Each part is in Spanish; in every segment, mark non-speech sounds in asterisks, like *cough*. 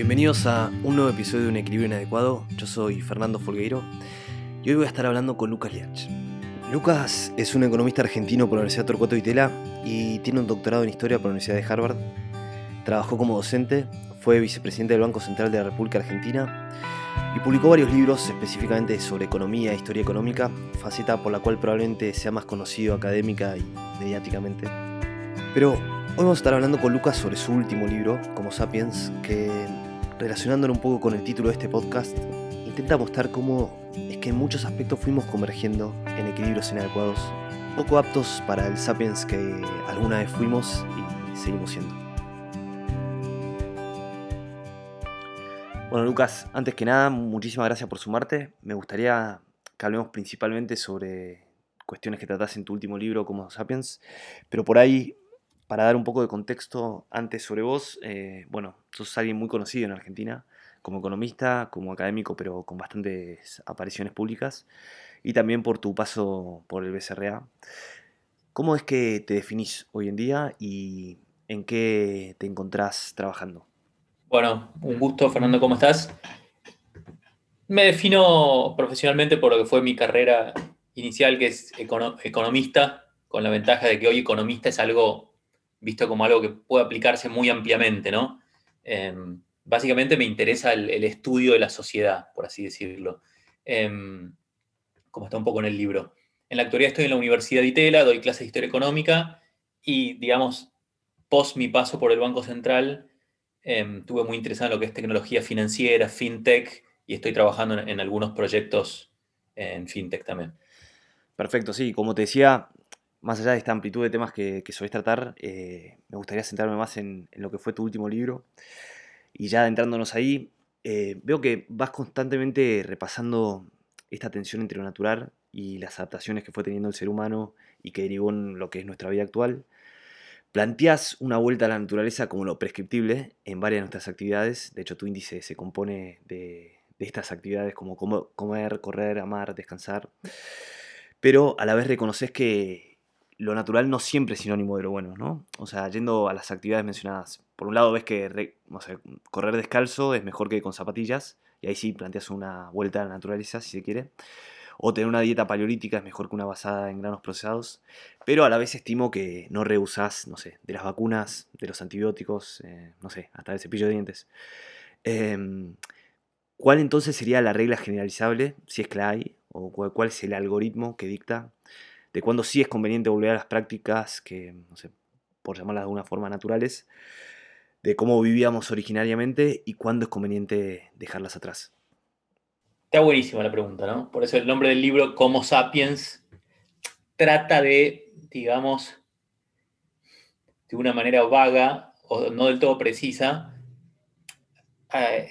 Bienvenidos a un nuevo episodio de Un Equilibrio Inadecuado. Yo soy Fernando Folgueiro y hoy voy a estar hablando con Lucas Liach. Lucas es un economista argentino por la Universidad Torcuato Itela y tiene un doctorado en Historia por la Universidad de Harvard. Trabajó como docente, fue vicepresidente del Banco Central de la República Argentina y publicó varios libros específicamente sobre economía e historia económica, faceta por la cual probablemente sea más conocido académica y mediáticamente. Pero hoy vamos a estar hablando con Lucas sobre su último libro, Como Sapiens, que relacionándolo un poco con el título de este podcast, intenta mostrar cómo es que en muchos aspectos fuimos convergiendo en equilibrios inadecuados, poco aptos para el Sapiens que alguna vez fuimos y seguimos siendo. Bueno, Lucas, antes que nada, muchísimas gracias por sumarte. Me gustaría que hablemos principalmente sobre cuestiones que tratás en tu último libro, como Sapiens, pero por ahí, para dar un poco de contexto antes sobre vos, eh, bueno, sos alguien muy conocido en Argentina, como economista, como académico, pero con bastantes apariciones públicas, y también por tu paso por el BCRA. ¿Cómo es que te definís hoy en día y en qué te encontrás trabajando? Bueno, un gusto, Fernando, ¿cómo estás? Me defino profesionalmente por lo que fue mi carrera inicial, que es economista, con la ventaja de que hoy economista es algo visto como algo que puede aplicarse muy ampliamente, ¿no? Em, básicamente me interesa el, estudio de la sociedad, por así decirlo, em, como está un poco en el libro. En la actualidad estoy en la Universidad de Itela, doy clases de historia económica y, digamos, post mi paso por el Banco Central, Em, estuve muy interesado en lo que es tecnología financiera, fintech, y estoy trabajando en, algunos proyectos en fintech también. Perfecto, sí, como te decía, más allá de esta amplitud de temas que, que tratar, eh, me gustaría centrarme más en, lo que fue tu último libro. Y ya adentrándonos ahí, eh, veo que vas constantemente repasando esta tensión entre lo natural y las adaptaciones que fue teniendo el ser humano y que derivó en lo que es nuestra vida actual. Planteas una vuelta a la naturaleza como lo prescriptible en varias de nuestras actividades. De hecho, tu índice se compone de, estas actividades como comer, correr, amar, descansar. Pero a la vez reconoces que lo natural no siempre es sinónimo de lo bueno, ¿no? O sea, yendo a las actividades mencionadas. Por un lado ves que correr descalzo es mejor que con zapatillas. Y ahí sí planteas una vuelta a la naturaleza, si se quiere o tener una dieta paleolítica es mejor que una basada en granos procesados, pero a la vez estimo que no rehusás, no sé, de las vacunas, de los antibióticos, eh, no sé, hasta del cepillo de dientes. Em, ¿Cuál entonces sería la regla generalizable, si es que la hay, o cuál es el algoritmo que dicta de cuándo sí es conveniente volver a las prácticas que, no sé, por llamarlas de alguna forma naturales, de cómo vivíamos originariamente y cuándo es conveniente dejarlas atrás? Está buenísima la pregunta, ¿no? Por eso el nombre del libro, Como Sapiens, trata de, digamos, de una manera vaga o no del todo precisa,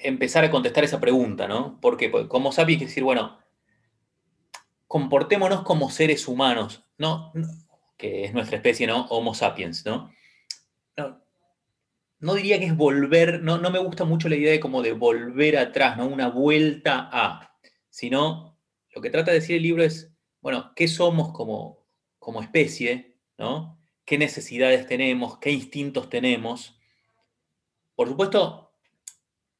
empezar a contestar esa pregunta, ¿no? Porque como sapiens quiere decir, bueno, comportémonos como seres humanos, ¿no? Que es nuestra especie, ¿no? Homo sapiens, ¿no? No, diría que es volver, no, no me gusta mucho la idea de volver atrás, ¿no? Una vuelta a sino lo que trata de decir el libro es, bueno, ¿qué somos como, como especie? ¿no? ¿Qué necesidades tenemos? ¿Qué instintos tenemos? Por supuesto,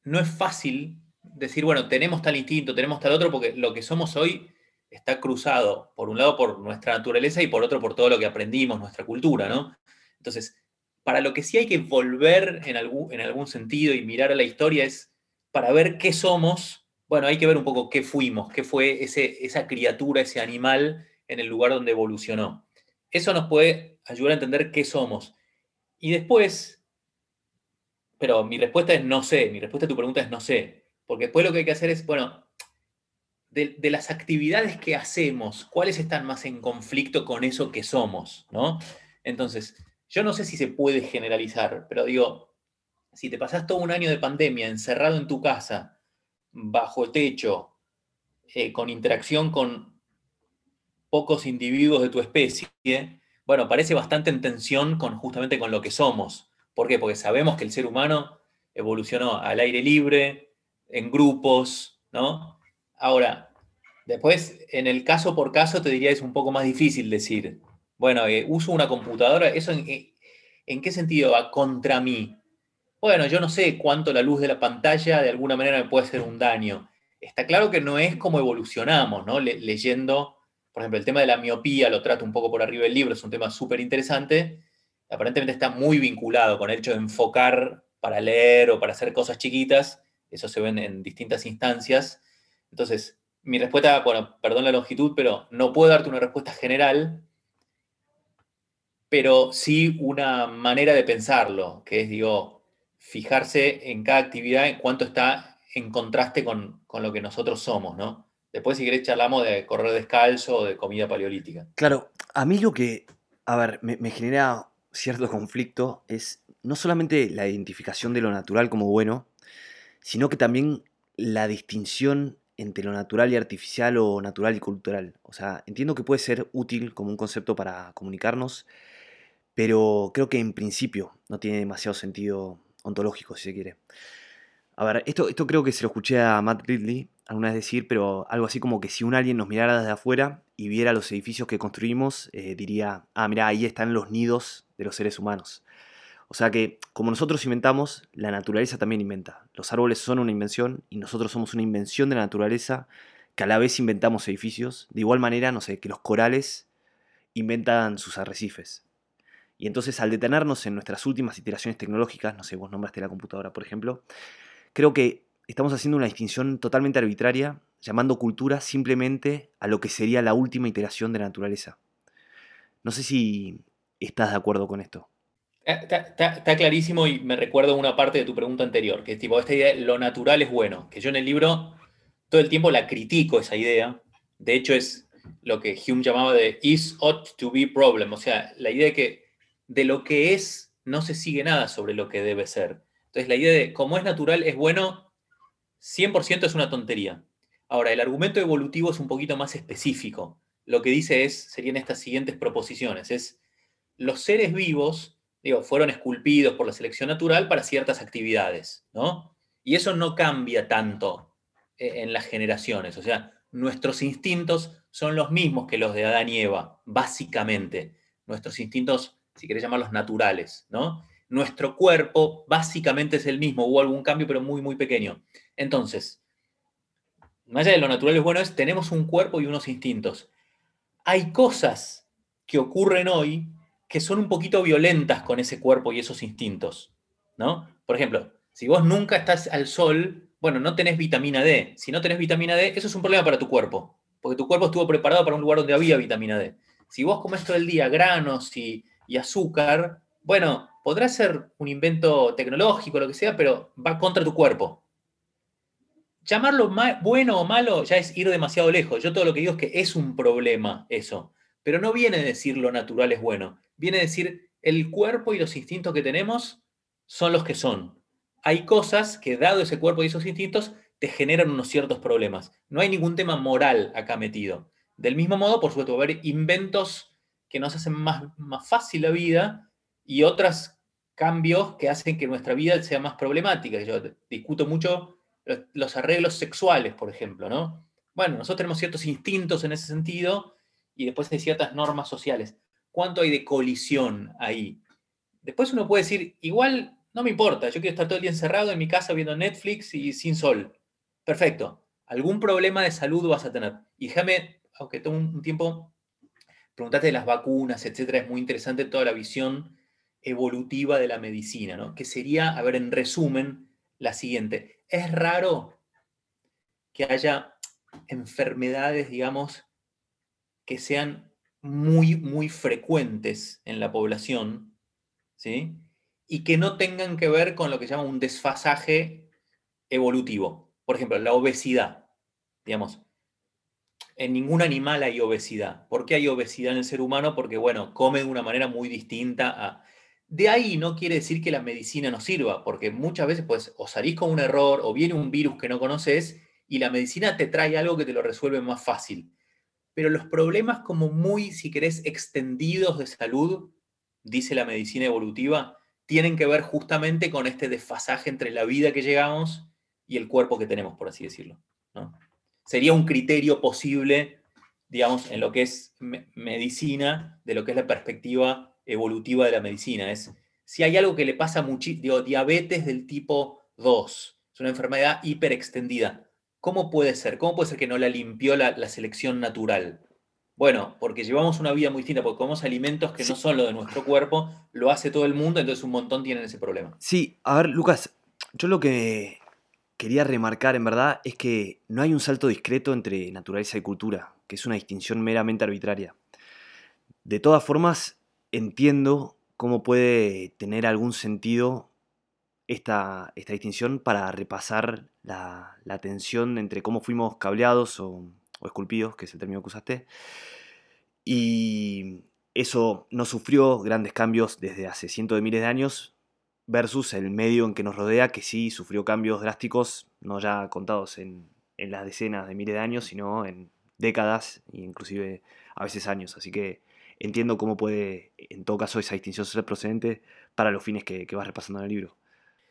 no es fácil decir, bueno, tenemos tal instinto, tenemos tal otro, porque lo que somos hoy está cruzado, por un lado, por nuestra naturaleza y por otro, por todo lo que aprendimos, nuestra cultura, ¿no? Entonces, para lo que sí hay que volver en algún, en algún sentido y mirar a la historia es para ver qué somos bueno, hay que ver un poco qué fuimos, qué fue ese, esa criatura, ese animal en el lugar donde evolucionó. Eso nos puede ayudar a entender qué somos. Y después, pero mi respuesta es no sé, mi respuesta a tu pregunta es no sé, porque después lo que hay que hacer es, bueno, de, las actividades que hacemos, ¿cuáles están más en conflicto con eso que somos? ¿no? Entonces, yo no sé si se puede generalizar, pero digo, si te pasas todo un año de pandemia encerrado en tu casa, bajo techo, eh, con interacción con pocos individuos de tu especie, bueno, parece bastante en tensión con, justamente con lo que somos. ¿Por qué? Porque sabemos que el ser humano evolucionó al aire libre, en grupos, ¿no? Ahora, después, en el caso por caso, te diría es un poco más difícil decir, bueno, eh, uso una computadora, ¿eso en, en qué sentido va contra mí? bueno, yo no sé cuánto la luz de la pantalla de alguna manera me puede hacer un daño. Está claro que no es como evolucionamos, ¿no? leyendo, por ejemplo, el tema de la miopía, lo trato un poco por arriba del libro, es un tema súper interesante. Aparentemente está muy vinculado con el hecho de enfocar para leer o para hacer cosas chiquitas. Eso se ve en distintas instancias. Entonces, mi respuesta, bueno, perdón la longitud, pero no puedo darte una respuesta general, pero sí una manera de pensarlo, que es, digo, fijarse en cada actividad en cuánto está en contraste con, lo que nosotros somos, ¿no? Después, si querés, charlamos de correr descalzo o de comida paleolítica. Claro, a mí lo que, a ver, me, genera cierto conflicto es no solamente la identificación de lo natural como bueno, sino que también la distinción entre lo natural y artificial o natural y cultural. O sea, entiendo que puede ser útil como un concepto para comunicarnos, pero creo que en principio no tiene demasiado sentido ontológico, si se quiere. A ver, esto, esto creo que se lo escuché a Matt Ridley alguna vez decir, pero algo así como que si un alien nos mirara desde afuera y viera los edificios que construimos, eh, diría, ah, mira, ahí están los nidos de los seres humanos. O sea que, como nosotros inventamos, la naturaleza también inventa. Los árboles son una invención y nosotros somos una invención de la naturaleza que a la vez inventamos edificios. De igual manera, no sé, que los corales inventan sus arrecifes. Y entonces al detenernos en nuestras últimas iteraciones tecnológicas, no sé, vos nombraste la computadora, por ejemplo, creo que estamos haciendo una distinción totalmente arbitraria, llamando cultura simplemente a lo que sería la última iteración de la naturaleza. No sé si estás de acuerdo con esto. Eh, está, clarísimo y me recuerdo una parte de tu pregunta anterior, que es tipo, esta idea de lo natural es bueno, que yo en el libro todo el tiempo la critico esa idea. De hecho, es lo que Hume llamaba de is ought to be problem, o sea, la idea de que de lo que es no se sigue nada sobre lo que debe ser. Entonces la idea de cómo es natural es bueno, 100% es una tontería. Ahora, el argumento evolutivo es un poquito más específico. Lo que dice es, serían estas siguientes proposiciones, es los seres vivos, digo, fueron esculpidos por la selección natural para ciertas actividades, ¿no? Y eso no cambia tanto eh, en las generaciones, o sea, nuestros instintos son los mismos que los de Adán y Eva, básicamente. Nuestros instintos si querés llamarlos naturales, ¿no? Nuestro cuerpo básicamente es el mismo, hubo algún cambio, pero muy, muy pequeño. Entonces, más allá de lo natural es bueno, es tenemos un cuerpo y unos instintos. Hay cosas que ocurren hoy que son un poquito violentas con ese cuerpo y esos instintos, ¿no? Por ejemplo, si vos nunca estás al sol, bueno, no tenés vitamina D. Si no tenés vitamina D, eso es un problema para tu cuerpo, porque tu cuerpo estuvo preparado para un lugar donde había vitamina D. Si vos comes todo el día granos y y azúcar, bueno, podrá ser un invento tecnológico, lo que sea, pero va contra tu cuerpo. Llamarlo bueno o malo ya es ir demasiado lejos. Yo todo lo que digo es que es un problema eso, pero no viene a decir lo natural es bueno, viene a decir el cuerpo y los instintos que tenemos son los que son. Hay cosas que dado ese cuerpo y esos instintos te generan unos ciertos problemas. No hay ningún tema moral acá metido. Del mismo modo, por supuesto, va a haber inventos que nos hacen más, más fácil la vida y otros cambios que hacen que nuestra vida sea más problemática. Yo discuto mucho los, arreglos sexuales, por ejemplo, ¿no? Bueno, nosotros tenemos ciertos instintos en ese sentido y después hay ciertas normas sociales. ¿Cuánto hay de colisión ahí? Después uno puede decir, igual no me importa, yo quiero estar todo el día encerrado en mi casa viendo Netflix y sin sol. Perfecto. Algún problema de salud vas a tener. Y déjame, aunque tome un tiempo, preguntaste de las vacunas, etcétera, es muy interesante toda la visión evolutiva de la medicina, ¿no? Que sería, a ver, en resumen, la siguiente. Es raro que haya enfermedades, digamos, que sean muy, muy frecuentes en la población, ¿sí? Y que no tengan que ver con lo que se llama un desfasaje evolutivo. Por ejemplo, la obesidad. Digamos, en ningún animal hay obesidad. ¿Por qué hay obesidad en el ser humano? Porque, bueno, come de una manera muy distinta a... De ahí no quiere decir que la medicina no sirva, porque muchas veces pues, o salís con un error o viene un virus que no conoces y la medicina te trae algo que te lo resuelve más fácil. Pero los problemas como muy, si querés, extendidos de salud, dice la medicina evolutiva, tienen que ver justamente con este desfasaje entre la vida que llegamos y el cuerpo que tenemos, por así decirlo. sería un criterio posible, digamos, en lo que es medicina, de lo que es la perspectiva evolutiva de la medicina. Es si hay algo que le pasa muchísimo, diabetes del tipo 2, es una enfermedad hiperextendida. ¿Cómo puede ser? ¿Cómo puede ser que no la limpió la, selección natural? Bueno, porque llevamos una vida muy distinta, porque comemos alimentos que no son lo de nuestro cuerpo, lo hace todo el mundo, entonces un montón tienen ese problema. Sí, a ver, Lucas, yo lo que quería remarcar en verdad es que no hay un salto discreto entre naturaleza y cultura, que es una distinción meramente arbitraria. De todas formas, entiendo cómo puede tener algún sentido esta, esta distinción para repasar la, tensión entre cómo fuimos cableados o, esculpidos, que es el término que usaste, y eso no sufrió grandes cambios desde hace cientos de miles de años versus el medio en que nos rodea, que sí sufrió cambios drásticos, no ya contados en, en las decenas de miles de años, sino en décadas e inclusive a veces años. Así que entiendo cómo puede, en todo caso, esa distinción ser procedente para los fines que, vas repasando en el libro.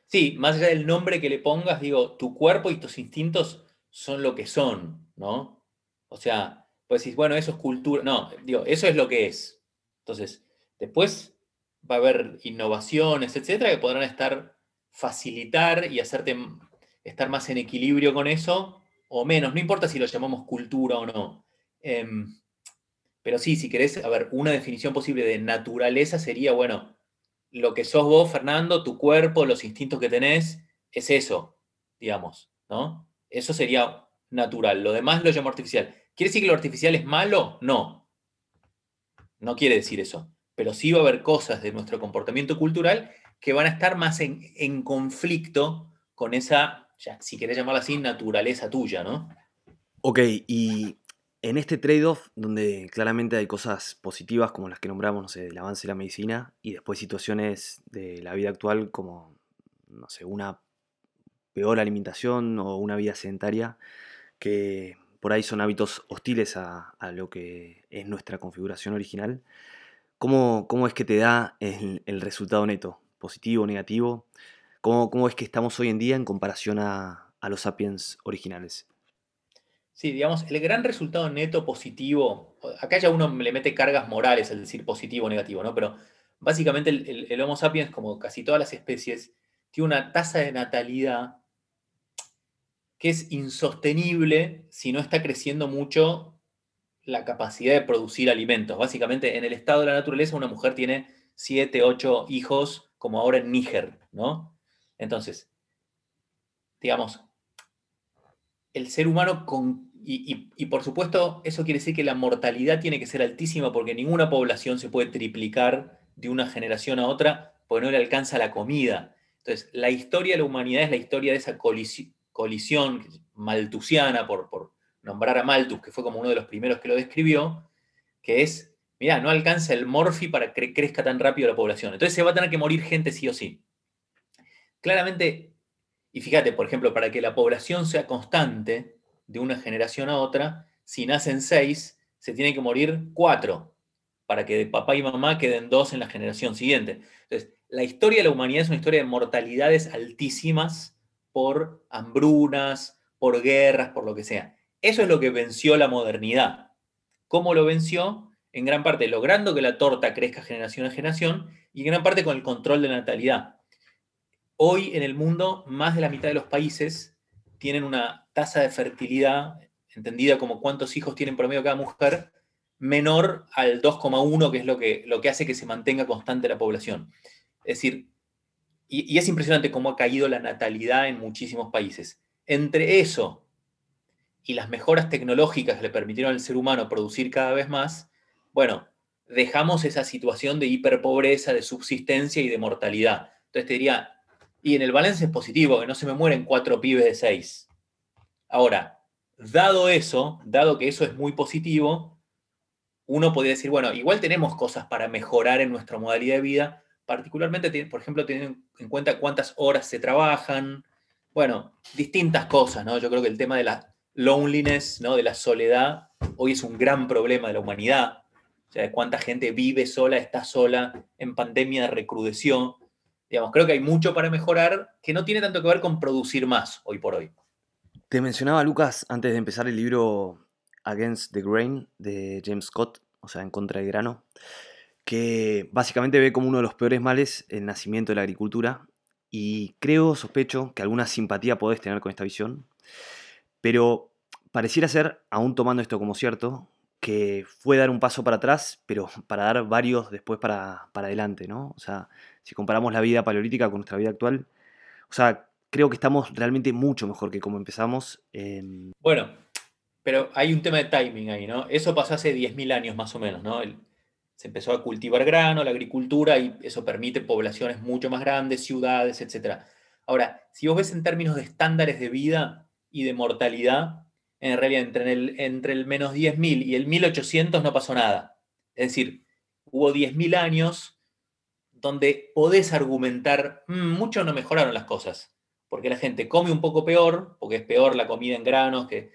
Sí, más allá del nombre que le pongas, digo, tu cuerpo y tus instintos son lo que son, ¿no? O sea, pues decís, bueno, eso es cultura. No, digo, eso es lo que es. Entonces, después va a haber innovaciones, etcétera, que podrán estar, facilitar y hacerte estar más en equilibrio con eso, o menos, no importa si lo llamamos cultura o no. Em, pero sí, si querés, a ver, una definición posible de naturaleza sería, bueno, lo que sos vos, Fernando, tu cuerpo, los instintos que tenés, es eso, digamos, ¿no? Eso sería natural. Lo demás lo llamo artificial. ¿Quiere decir que lo artificial es malo? No. No quiere decir eso. Pero sí va a haber cosas de nuestro comportamiento cultural que van a estar más en, en conflicto con esa, ya, si querés llamarla así, naturaleza tuya, ¿no? Ok, y en este trade-off, donde claramente hay cosas positivas como las que nombramos, no sé, el avance de la medicina, y después situaciones de la vida actual como, no sé, una peor alimentación o una vida sedentaria, que por ahí son hábitos hostiles a, lo que es nuestra configuración original. ¿Cómo, cómo es que te da el, resultado neto? ¿Positivo, o negativo? ¿Cómo, ¿Cómo, es que estamos hoy en día en comparación a, a los sapiens originales? Sí, digamos, el gran resultado neto positivo, acá ya uno le mete cargas morales al decir positivo o negativo, ¿no? Pero básicamente el, Homo sapiens, como casi todas las especies, tiene una tasa de natalidad que es insostenible si no está creciendo mucho la capacidad de producir alimentos. Básicamente, en el estado de la naturaleza, una mujer tiene 7, 8 hijos, como ahora en Níger, ¿no? Entonces, digamos, el ser humano con y, por supuesto, eso quiere decir que la mortalidad tiene que ser altísima porque ninguna población se puede triplicar de una generación a otra porque no le alcanza la comida. Entonces, la historia de la humanidad es la historia de esa colisión, maltusiana, por, por nombrar a Malthus, que fue como uno de los primeros que lo describió, que es, mira, no alcanza el morfi para que crezca tan rápido la población. Entonces se va a tener que morir gente sí o sí. Claramente, y fíjate, por ejemplo, para que la población sea constante, de una generación a otra, si nacen seis, se tienen que morir cuatro para que de papá y mamá queden dos en la generación siguiente. Entonces, la historia de la humanidad es una historia de mortalidades altísimas por hambrunas, por guerras, por lo que sea. Eso es lo que venció la modernidad. ¿Cómo lo venció? En gran parte logrando que la torta crezca generación a generación y en gran parte con el control de natalidad. Hoy en el mundo, más de la mitad de los países tienen una tasa de fertilidad, entendida como cuántos hijos tienen promedio cada mujer, menor al 2,1, que es lo que, lo que hace que se mantenga constante la población. Es decir, y, es impresionante cómo ha caído la natalidad en muchísimos países. Entre eso y las mejoras tecnológicas que le permitieron al ser humano producir cada vez más, bueno, dejamos esa situación de hiperpobreza, de subsistencia y de mortalidad. Entonces te diría, y en el balance es positivo, que no se me mueren cuatro pibes de seis. Ahora, dado eso, dado que eso es muy positivo, uno podría decir, bueno, igual tenemos cosas para mejorar en nuestra modalidad de vida, particularmente, por ejemplo, teniendo en cuenta cuántas horas se trabajan, bueno, distintas cosas, ¿no? Yo creo que el tema de la loneliness, ¿no? De la soledad, hoy es un gran problema de la humanidad. O sea, cuánta gente vive sola, está sola, en pandemia recrudeció. Digamos, creo que hay mucho para mejorar que no tiene tanto que ver con producir más hoy por hoy. Te mencionaba, Lucas, antes de empezar el libro Against the Grain de James Scott, o sea, En contra del grano, que básicamente ve como uno de los peores males el nacimiento de la agricultura y creo, sospecho, que alguna simpatía podés tener con esta visión, pero pareciera ser, aún tomando esto como cierto, que fue dar un paso para atrás, pero para dar varios después para, adelante, ¿no? O sea, si comparamos la vida paleolítica con nuestra vida actual, o sea, creo que estamos realmente mucho mejor que como empezamos. Bueno, pero hay un tema de timing ahí, ¿no? Eso pasó hace 10.000 años más o menos, ¿no? se empezó a cultivar grano, la agricultura, y eso permite poblaciones mucho más grandes, ciudades, etc. Ahora, si vos ves en términos de estándares de vida y de mortalidad, en realidad entre el, entre el menos 10.000 y el 1800 no pasó nada. Es decir, hubo 10.000 años donde podés argumentar, mm, mucho no mejoraron las cosas, porque la gente come un poco peor, porque es peor la comida en granos, que,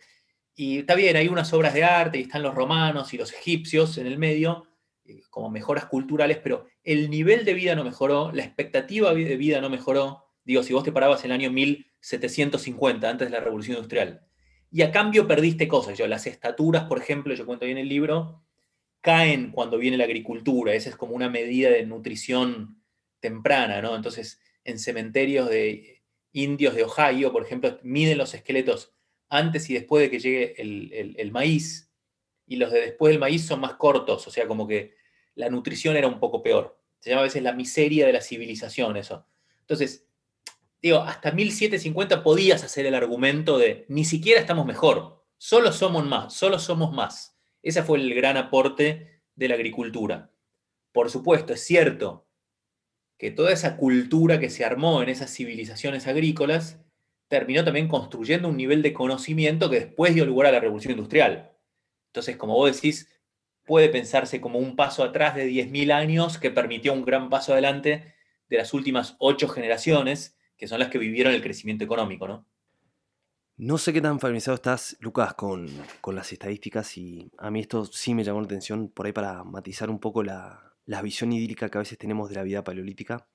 y está bien, hay unas obras de arte, y están los romanos y los egipcios en el medio, eh, como mejoras culturales, pero el nivel de vida no mejoró, la expectativa de vida no mejoró. Digo, si vos te parabas en el año 1750, antes de la Revolución Industrial, y a cambio perdiste cosas. Yo, las estaturas, por ejemplo, yo cuento bien el libro, caen cuando viene la agricultura. Esa es como una medida de nutrición temprana, ¿no? Entonces, en cementerios de indios de Ohio, por ejemplo, miden los esqueletos antes y después de que llegue el maíz y los de después del maíz son más cortos, o sea, como que la nutrición era un poco peor. Se llama a veces la miseria de la civilización eso. Entonces, digo, hasta 1750 podías hacer el argumento de ni siquiera estamos mejor, solo somos más, solo somos más. Ese fue el gran aporte de la agricultura. Por supuesto, es cierto que toda esa cultura que se armó en esas civilizaciones agrícolas terminó también construyendo un nivel de conocimiento que después dio lugar a la revolución industrial. Entonces, como vos decís, puede pensarse como un paso atrás de 10.000 años que permitió un gran paso adelante de las últimas ocho generaciones, que son las que vivieron el crecimiento económico, ¿no? No sé qué tan familiarizado estás, Lucas, con, las estadísticas y a mí esto sí me llamó la atención por ahí para matizar un poco la, visión hídrica que a veces tenemos de la vida paleolítica,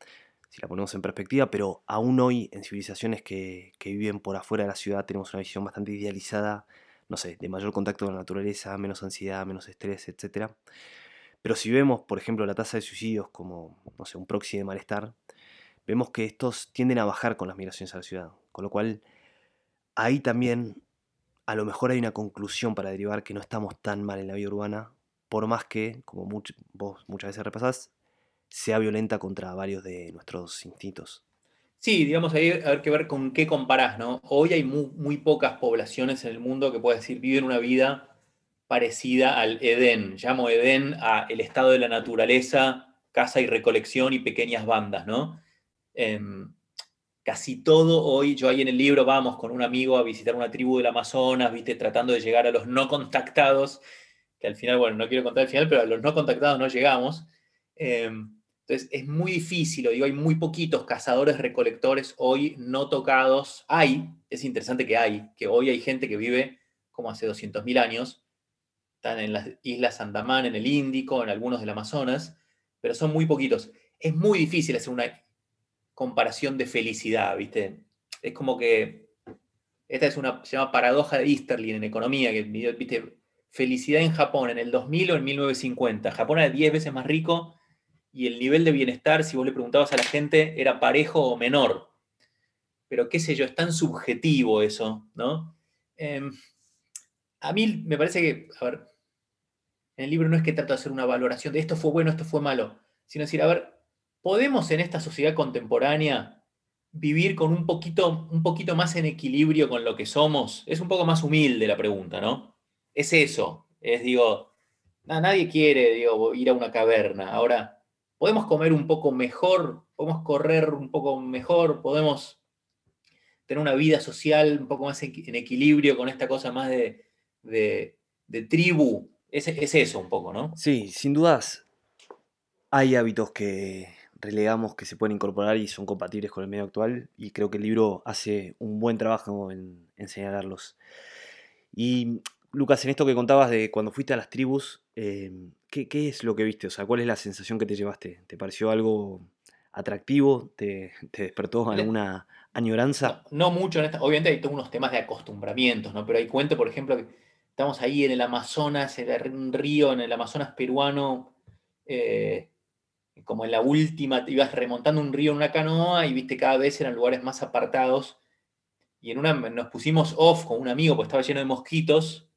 si la ponemos en perspectiva, pero aún hoy en civilizaciones que, que viven por afuera de la ciudad tenemos una visión bastante idealizada no sé, de mayor contacto con la naturaleza, menos ansiedad, menos estrés, etc. Pero si vemos, por ejemplo, la tasa de suicidios como, no sé, un proxy de malestar, vemos que estos tienden a bajar con las migraciones a la ciudad. Con lo cual, ahí también a lo mejor hay una conclusión para derivar que no estamos tan mal en la vida urbana, por más que, como vos muchas veces repasás, sea violenta contra varios de nuestros instintos. Sí, digamos, ahí hay que ver con qué comparás, ¿no? Hoy hay muy, pocas poblaciones en el mundo que puedes decir viven una vida parecida al Edén. Llamo Edén a el estado de la naturaleza, caza y recolección y pequeñas bandas, ¿no? Em, casi todo hoy, yo ahí en el libro vamos con un amigo a visitar una tribu del Amazonas, viste, tratando de llegar a los no contactados, que al final, bueno, no quiero contar el final, pero a los no contactados no llegamos. Em, entonces es muy difícil, digo, hay muy poquitos cazadores recolectores hoy no tocados. Hay, es interesante que hay, que hoy hay gente que vive como hace 200.000 años, están en las islas Andamán, en el Índico, en algunos del Amazonas, pero son muy poquitos. Es muy difícil hacer una comparación de felicidad, ¿viste? Es como que esta es una, se llama paradoja de Easterlin en economía, que, ¿viste? Felicidad en Japón en el 2000 o en 1950. Japón era 10 veces más rico y el nivel de bienestar, si vos le preguntabas a la gente, era parejo o menor. Pero qué sé yo, es tan subjetivo eso, ¿no? Em, a mí me parece que, a ver, en el libro no es que trato de hacer una valoración de esto fue bueno, esto fue malo, sino decir, a ver, ¿podemos en esta sociedad contemporánea vivir con un poquito, un poquito más en equilibrio con lo que somos? Es un poco más humilde la pregunta, ¿no? Es eso, es digo, nadie quiere digo, ir a una caverna. Ahora, podemos comer un poco mejor, podemos correr un poco mejor, podemos tener una vida social un poco más en equilibrio con esta cosa más de, tribu. Es, es, eso un poco, ¿no? Sí, sin dudas hay hábitos que relegamos que se pueden incorporar y son compatibles con el medio actual y creo que el libro hace un buen trabajo en, en señalarlos. Y Lucas, en esto que contabas de cuando fuiste a las tribus, em, ¿qué, es lo que viste? O sea, ¿cuál es la sensación que te llevaste? ¿Te pareció algo atractivo? ¿Te, despertó alguna añoranza? No, mucho, obviamente hay todos unos temas de acostumbramientos, ¿no? Pero hay cuento, por ejemplo, que estamos ahí en el Amazonas, en un río en el Amazonas peruano, eh, como en la última, ibas remontando un río en una canoa y viste cada vez eran lugares más apartados. Y en una nos pusimos off con un amigo, porque estaba lleno de mosquitos.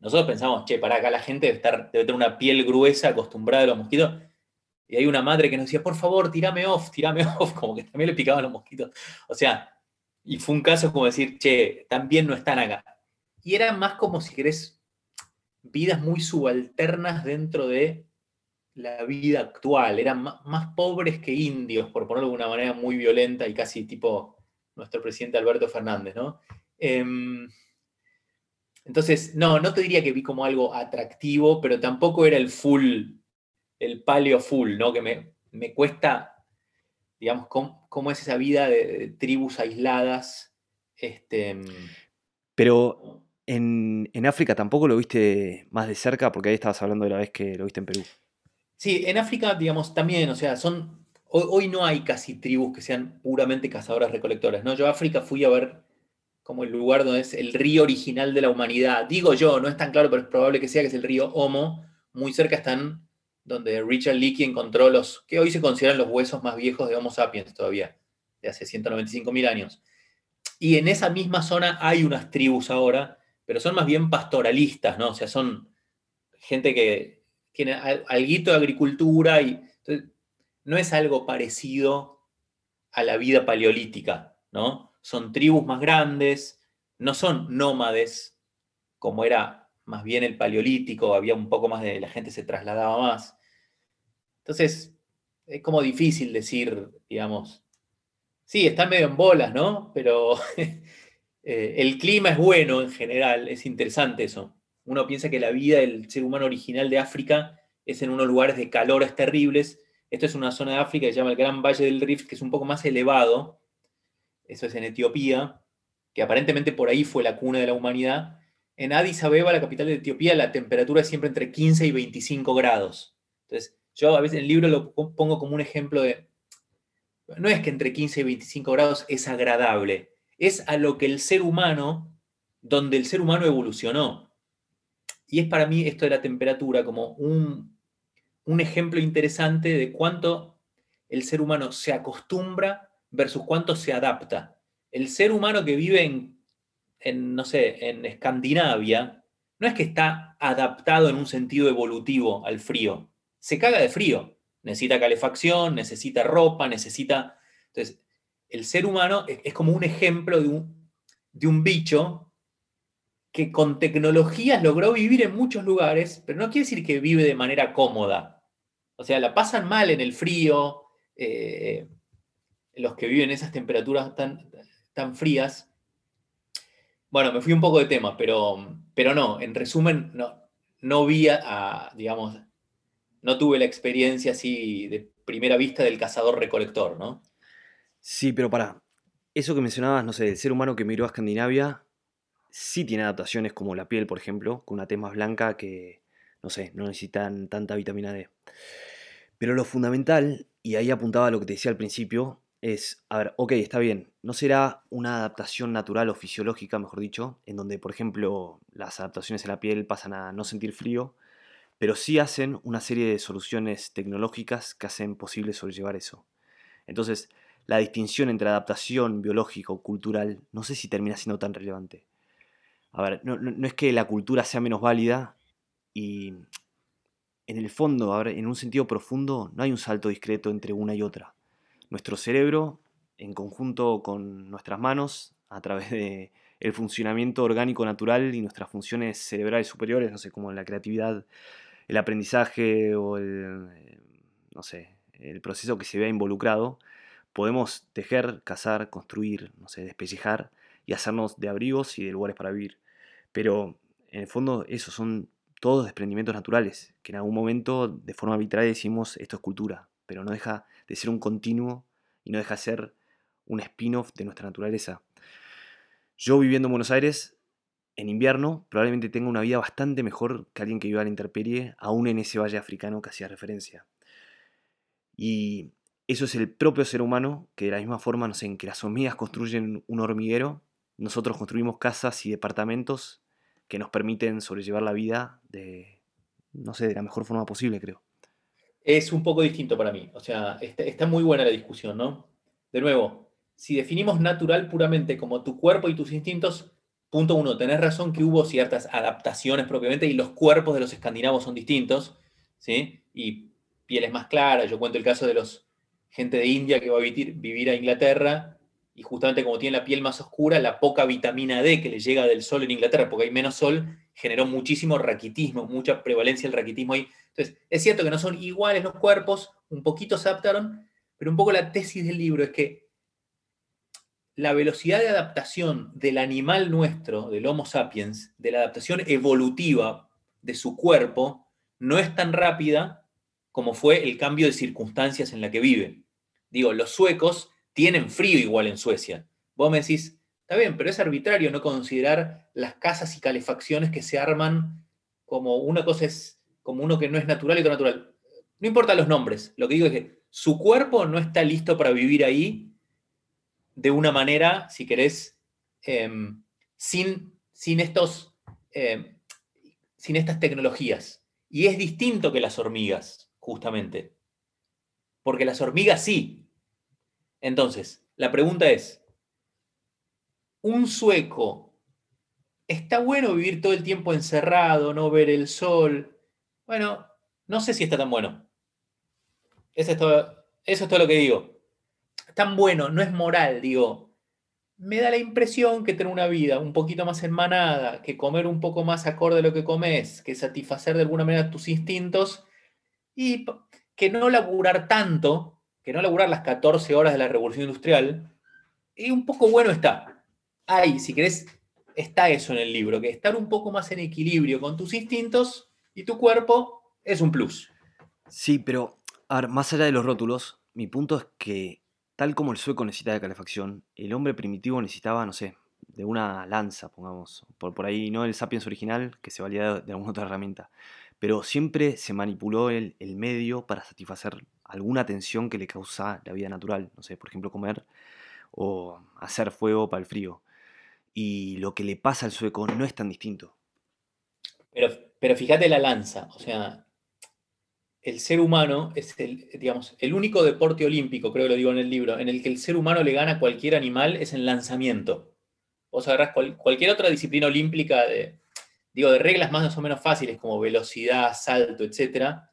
Nosotros pensamos, che, para acá la gente debe, estar, debe tener una piel gruesa, acostumbrada a los mosquitos. Y hay una madre que nos decía, por favor, tirame off, tirame *laughs* off, como que también le picaban los mosquitos. O sea, y fue un caso como decir, che, también no están acá. Y era más como si querés vidas muy subalternas dentro de la vida actual. Eran más, pobres que indios, por ponerlo de una manera muy violenta y casi tipo nuestro presidente Alberto Fernández, ¿no? Em, entonces, no, no te diría que vi como algo atractivo, pero tampoco era el full, el paleo full, ¿no? Que me, me cuesta, digamos, cómo, es esa vida de, tribus aisladas. Este, pero en, en, África tampoco lo viste más de cerca, porque ahí estabas hablando de la vez que lo viste en Perú. Sí, en África, digamos, también, o sea, son. Hoy, no hay casi tribus que sean puramente cazadoras recolectoras, ¿no? Yo a África fui a ver como el lugar donde es el río original de la humanidad. Digo yo, no es tan claro, pero es probable que sea que es el río Homo. Muy cerca están donde Richard Leakey encontró los que hoy se consideran los huesos más viejos de Homo sapiens todavía, de hace 195.000 años. Y en esa misma zona hay unas tribus ahora, pero son más bien pastoralistas, ¿no? O sea, son gente que tiene algo de agricultura y no es algo parecido a la vida paleolítica, ¿no? Son tribus más grandes, no son nómades, como era más bien el paleolítico, había un poco más de, la gente se trasladaba más. Entonces, es como difícil decir, digamos, sí, están medio en bolas, ¿no? Pero *laughs* eh, el clima es bueno en general, es interesante eso uno piensa que la vida del ser humano original de África es en unos lugares de calores terribles. Esto es una zona de África que se llama el Gran Valle del Rift, que es un poco más elevado. Eso es en Etiopía, que aparentemente por ahí fue la cuna de la humanidad. En Addis Abeba, la capital de Etiopía, la temperatura es siempre entre 15 y 25 grados. Entonces, yo a veces en el libro lo pongo como un ejemplo de, no es que entre 15 y 25 grados es agradable, es a lo que el ser humano, donde el ser humano evolucionó. Y es para mí esto de la temperatura como un, ejemplo interesante de cuánto el ser humano se acostumbra versus cuánto se adapta. El ser humano que vive en, no sé, en Escandinavia, no es que está adaptado en un sentido evolutivo al frío, se caga de frío, necesita calefacción, necesita ropa, necesita... Entonces, el ser humano es, como un ejemplo de un, de un bicho que con tecnologías logró vivir en muchos lugares, pero no quiere decir que vive de manera cómoda. O sea, la pasan mal en el frío, eh, los que viven en esas temperaturas tan, tan frías. Bueno, me fui un poco de tema, pero, pero no, en resumen, no, no vi a, digamos, no tuve la experiencia así de primera vista del cazador-recolector, ¿no? Sí, pero para, eso que mencionabas, no sé, el ser humano que miró a Escandinavia, sí tiene adaptaciones como la piel, por ejemplo, con una tez más blanca que, no sé, no necesitan tanta vitamina D. Pero lo fundamental, y ahí apuntaba a lo que te decía al principio, es, a ver, ok, está bien, no será una adaptación natural o fisiológica, mejor dicho, en donde, por ejemplo, las adaptaciones en la piel pasan a no sentir frío, pero sí hacen una serie de soluciones tecnológicas que hacen posible sobrellevar eso. Entonces, la distinción entre adaptación biológica o cultural no sé si termina siendo tan relevante. A ver, no, es que la cultura sea menos válida y en el fondo, a ver, en un sentido profundo, no hay un salto discreto entre una y otra. Nuestro cerebro, en conjunto con nuestras manos, a través de el funcionamiento orgánico natural y nuestras funciones cerebrales superiores, no sé, como la creatividad, el aprendizaje o el, no sé, el proceso que se vea involucrado, podemos tejer, cazar, construir, no sé, despellejar y hacernos de abrigos y de lugares para vivir. Pero en el fondo esos son todos desprendimientos naturales, que en algún momento de forma arbitraria decimos esto es cultura, pero no deja de ser un continuo y no deja de ser un spin-off de nuestra naturaleza. Yo viviendo en Buenos Aires, en invierno, probablemente tenga una vida bastante mejor que alguien que viva en la intemperie, aún en ese valle africano que hacía referencia. Y eso es el propio ser humano, que de la misma forma, no sé, en que las hormigas construyen un hormiguero, nosotros construimos casas y departamentos que nos permiten sobrellevar la vida de, no sé, de la mejor forma posible, creo. Es un poco distinto para mí. O sea, está, muy buena la discusión, ¿no? De nuevo, si definimos natural puramente como tu cuerpo y tus instintos, punto uno, tenés razón que hubo ciertas adaptaciones propiamente y los cuerpos de los escandinavos son distintos, ¿sí? Y pieles más claras. Yo cuento el caso de los gente de India que va a vivir, vivir a Inglaterra y justamente como tiene la piel más oscura, la poca vitamina D que le llega del sol en Inglaterra, porque hay menos sol, generó muchísimo raquitismo, mucha prevalencia del raquitismo ahí. Entonces, es cierto que no son iguales los cuerpos, un poquito se adaptaron, pero un poco la tesis del libro es que la velocidad de adaptación del animal nuestro, del Homo sapiens, de la adaptación evolutiva de su cuerpo, no es tan rápida como fue el cambio de circunstancias en la que vive. Digo, los suecos tienen frío igual en Suecia. Vos me decís, está bien, pero es arbitrario no considerar las casas y calefacciones que se arman como una cosa es como uno que no es natural y otro natural. No importa los nombres, lo que digo es que su cuerpo no está listo para vivir ahí de una manera, si querés, em, sin, sin, estos, em, sin estas tecnologías. Y es distinto que las hormigas, justamente. Porque las hormigas sí. Entonces, la pregunta es, ¿un sueco está bueno vivir todo el tiempo encerrado, no ver el sol? Bueno, no sé si está tan bueno. Eso es todo, eso es todo lo que digo. Tan bueno, no es moral, digo. Me da la impresión que tener una vida un poquito más enmanada, que comer un poco más acorde a lo que comes, que satisfacer de alguna manera tus instintos y que no laburar tanto, que no laburar las 14 horas de la revolución industrial, y un poco bueno está. Ahí, si querés, está eso en el libro, que estar un poco más en equilibrio con tus instintos y tu cuerpo es un plus. Sí, pero más allá de los rótulos, mi punto es que tal como el sueco necesita de calefacción, el hombre primitivo necesitaba, no sé, de una lanza, pongamos, por, por ahí, no el sapiens original, que se valía de alguna otra herramienta pero siempre se manipuló el, medio para satisfacer alguna tensión que le causa la vida natural, no sé, por ejemplo comer o hacer fuego para el frío. Y lo que le pasa al sueco no es tan distinto. Pero, pero fíjate la lanza, o sea, el ser humano es el, digamos, el único deporte olímpico, creo que lo digo en el libro, en el que el ser humano le gana a cualquier animal es en lanzamiento. Vos agarrás cualquier otra disciplina olímpica de, digo, de reglas más o menos fáciles como velocidad, salto, etc.,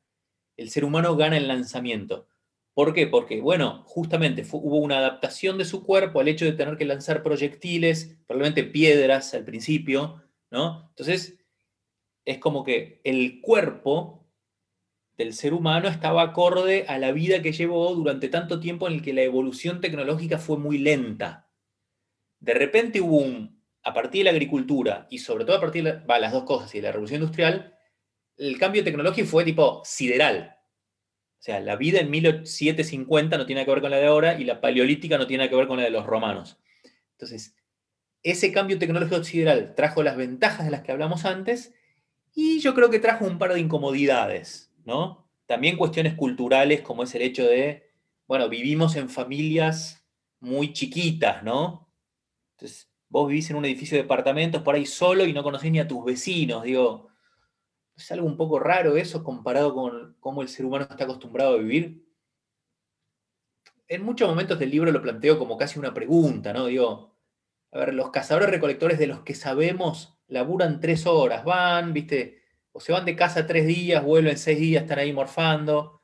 el ser humano gana el lanzamiento. ¿Por qué? Porque, bueno, justamente hubo una adaptación de su cuerpo al hecho de tener que lanzar proyectiles, probablemente piedras al principio, ¿no? Entonces, es como que el cuerpo del ser humano estaba acorde a la vida que llevó durante tanto tiempo en el que la evolución tecnológica fue muy lenta. De repente hubo un, a partir de la agricultura y sobre todo a partir de las dos cosas y la revolución industrial, el cambio tecnológico fue tipo sideral. O sea, la vida en 1750 no tiene que ver con la de ahora y la paleolítica no tiene que ver con la de los romanos. Entonces, ese cambio tecnológico sideral trajo las ventajas de las que hablamos antes y yo creo que trajo un par de incomodidades, ¿no? También cuestiones culturales como es el hecho de, bueno, vivimos en familias muy chiquitas, ¿no? Entonces, vos vivís en un edificio de departamentos por ahí solo y no conocés ni a tus vecinos, digo, es algo un poco raro eso comparado con cómo el ser humano está acostumbrado a vivir. En muchos momentos del libro lo planteo como casi una pregunta, ¿no? Digo, a ver, los cazadores recolectores de los que sabemos laburan tres horas, van, viste, o se van de casa tres días, vuelven seis días, están ahí morfando.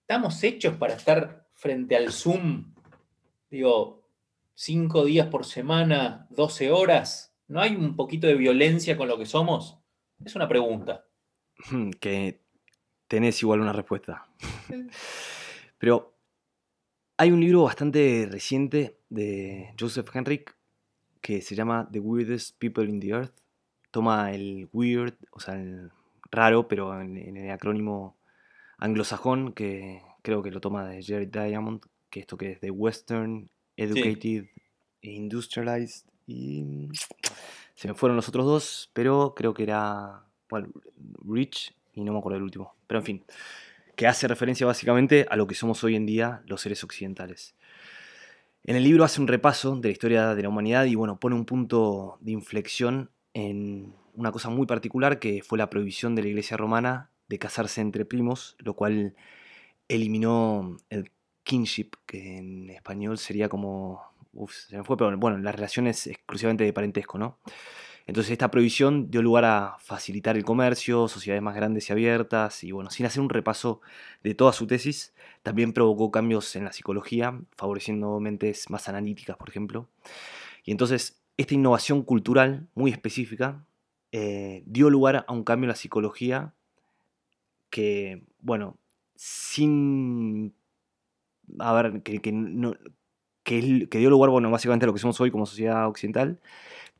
¿Estamos hechos para estar frente al Zoom? Digo, cinco días por semana, 12 horas? ¿No hay un poquito de violencia con lo que somos? Es una pregunta. *laughs* Que tenés igual una respuesta. *laughs* Pero hay un libro bastante reciente de Joseph Henrik que se llama The Weirdest People in the Earth. Toma el weird, o sea, el raro, pero en, en el acrónimo anglosajón, que creo que lo toma de Jerry Diamond, que esto que es de Western Educated, Industrialized y se me fueron los otros dos, pero creo que era Rich y no me acuerdo el último. Pero en fin, que hace referencia básicamente a lo que somos hoy en día los seres occidentales. En el libro hace un repaso de la historia de la humanidad y bueno, pone un punto de inflexión en una cosa muy particular que fue la prohibición de la iglesia romana de casarse entre primos, lo cual eliminó el kinship, que en español sería como... Uf, se me fue, pero bueno, las relaciones exclusivamente de parentesco, ¿no? Entonces esta prohibición dio lugar a facilitar el comercio, sociedades más grandes y abiertas, y bueno, sin hacer un repaso de toda su tesis, también provocó cambios en la psicología, favoreciendo mentes más analíticas, por ejemplo. Y entonces esta innovación cultural muy específica eh, dio lugar a un cambio en la psicología que, bueno, sin... A ver, que, que, no, que, dio lugar, bueno, básicamente a lo que somos hoy como sociedad occidental,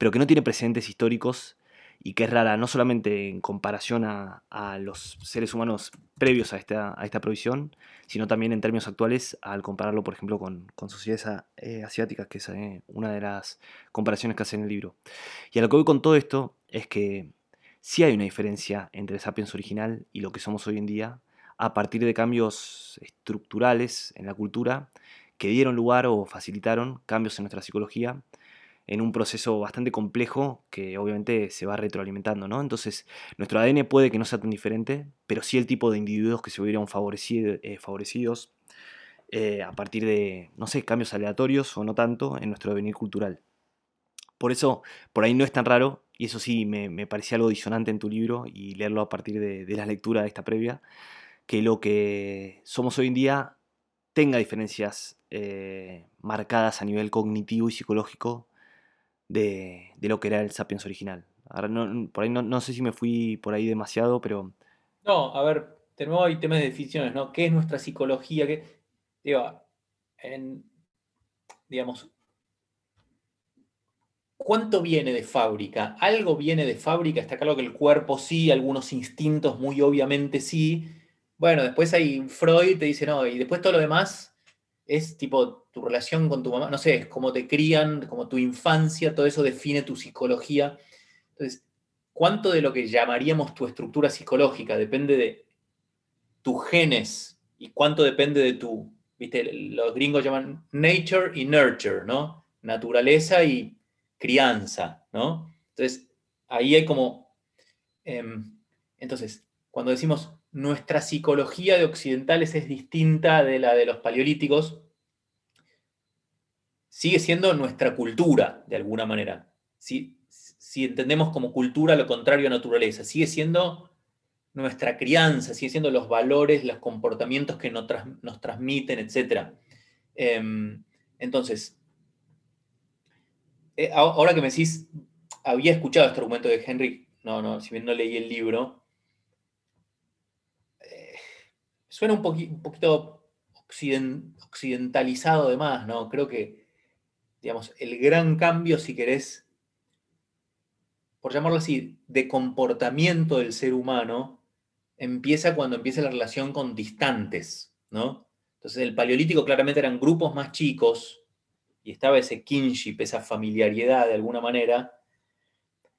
pero que no tiene precedentes históricos y que es rara no solamente en comparación a, los seres humanos previos a esta, a esta provisión, sino también en términos actuales al compararlo, por ejemplo, con, sociedades eh, asiáticas, que es eh, una de las comparaciones que hace en el libro. Y a lo que voy con todo esto es que sí hay una diferencia entre el Sapiens original y lo que somos hoy en día, a partir de cambios estructurales en la cultura que dieron lugar o facilitaron cambios en nuestra psicología en un proceso bastante complejo que obviamente se va retroalimentando, ¿no? Entonces, nuestro ADN puede que no sea tan diferente, pero sí el tipo de individuos que se hubieran eh, favorecidos eh, a partir de, no sé, cambios aleatorios o no tanto en nuestro devenir cultural. Por eso, por ahí no es tan raro, y eso sí me, parecía algo disonante en tu libro y leerlo a partir de, la lectura de esta previa, que lo que somos hoy en día tenga diferencias eh, marcadas a nivel cognitivo y psicológico de, lo que era el Sapiens original. Ahora, no, por ahí no, sé si me fui por ahí demasiado, pero... No, a ver, de nuevo hay temas de definiciones, ¿no? ¿Qué es nuestra psicología? ¿Qué, digo, en, digamos, ¿cuánto viene de fábrica? Algo viene de fábrica, está claro que el cuerpo sí, algunos instintos muy obviamente sí. Bueno, después hay Freud, te dice, no, y después todo lo demás es tipo tu relación con tu mamá, no sé, es cómo te crían, como tu infancia, todo eso define tu psicología. Entonces, ¿cuánto de lo que llamaríamos tu estructura psicológica depende de tus genes y cuánto depende de tu, viste, los gringos llaman nature y nurture, ¿no? Naturaleza y crianza, ¿no? Entonces, ahí hay como, em, entonces, cuando decimos nuestra psicología de occidentales es distinta de la de los paleolíticos, sigue siendo nuestra cultura, de alguna manera. Si, entendemos como cultura lo contrario a naturaleza, sigue siendo nuestra crianza, sigue siendo los valores, los comportamientos que nos, nos transmiten, etc. Em, entonces, eh, ahora que me decís, había escuchado este argumento de Henry, no, no, si bien no leí el libro, suena un, poquito occidentalizado de más, ¿no? Creo que, digamos, el gran cambio, si querés, por llamarlo así, de comportamiento del ser humano, empieza cuando empieza la relación con distantes, ¿no? Entonces, el paleolítico claramente eran grupos más chicos y estaba ese kinship, esa familiaridad de alguna manera.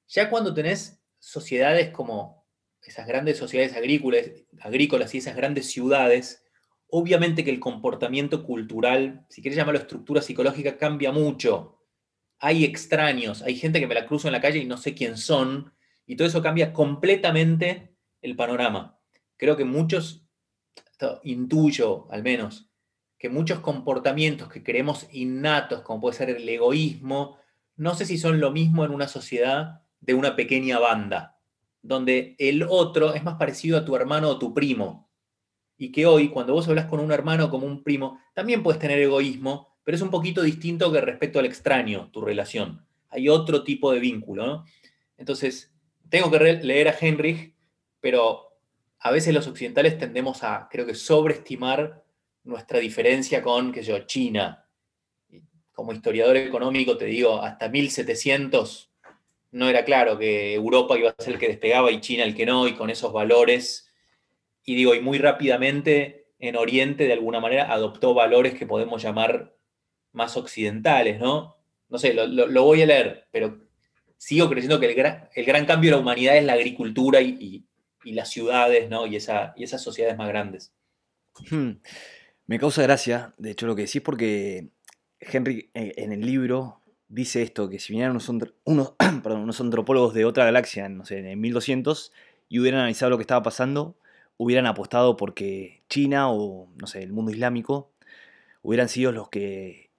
Ya cuando tenés sociedades como esas grandes sociedades agrícolas, y esas grandes ciudades, obviamente que el comportamiento cultural, si quieres llamarlo estructura psicológica, cambia mucho. Hay extraños, hay gente que me la cruzo en la calle y no sé quién son, y todo eso cambia completamente el panorama. Creo que muchos, intuyo al menos, que muchos comportamientos que creemos innatos, como puede ser el egoísmo, no sé si son lo mismo en una sociedad de una pequeña banda donde el otro es más parecido a tu hermano o tu primo. Y que hoy, cuando vos hablas con un hermano como un primo, también puedes tener egoísmo, pero es un poquito distinto que respecto al extraño, tu relación. Hay otro tipo de vínculo. Entonces, tengo que leer a Heinrich, pero a veces los occidentales tendemos a, creo que, sobreestimar nuestra diferencia con, qué sé yo, China. Como historiador económico te digo, hasta 1700 no era claro que Europa iba a ser el que despegaba y China el que no, y con esos valores. Y digo, y muy rápidamente en Oriente de alguna manera adoptó valores que podemos llamar más occidentales, ¿no? No sé, lo, voy a leer, pero sigo creyendo que el gran, el gran, cambio de la humanidad es la agricultura y, las ciudades, ¿no? Y, esa, y, esas sociedades más grandes. Hmm. Me causa gracia, de hecho, lo que decís, porque Henry eh, en el libro dice esto, que si vinieran unos, *clears throat* unos, antropólogos de otra galaxia, en 1200, y hubieran analizado lo que estaba pasando, hubieran apostado porque China o, no sé, el mundo islámico hubieran sido los que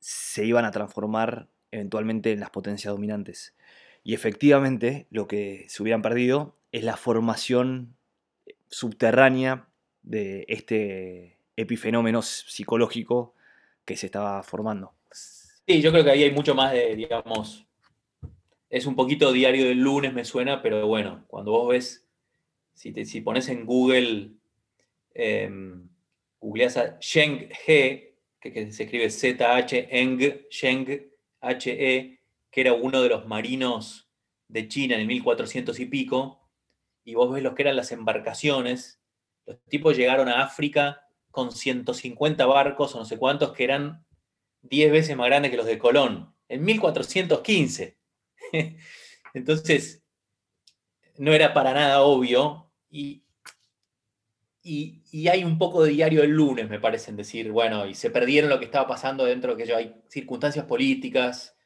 se iban a transformar eventualmente en las potencias dominantes. Y efectivamente lo que se hubieran perdido es la formación subterránea de este epifenómeno psicológico que se estaba formando. Sí, yo creo que ahí hay mucho más de, digamos, es un poquito diario del lunes, me suena, pero bueno, cuando vos ves, si, pones en Google, eh, googleas a Sheng He, que, se escribe Z-H, Eng, Sheng, H-E, que era uno de los marinos de China en el 1400 y pico, y vos ves los que eran las embarcaciones, los tipos llegaron a África con 150 barcos o no sé cuántos que eran 10 veces más grandes que los de Colón, en 1415. *laughs* Entonces, no era para nada obvio y, y, hay un poco de diario el lunes, me parece, en decir, bueno, y se perdieron lo que estaba pasando dentro de que hay circunstancias políticas.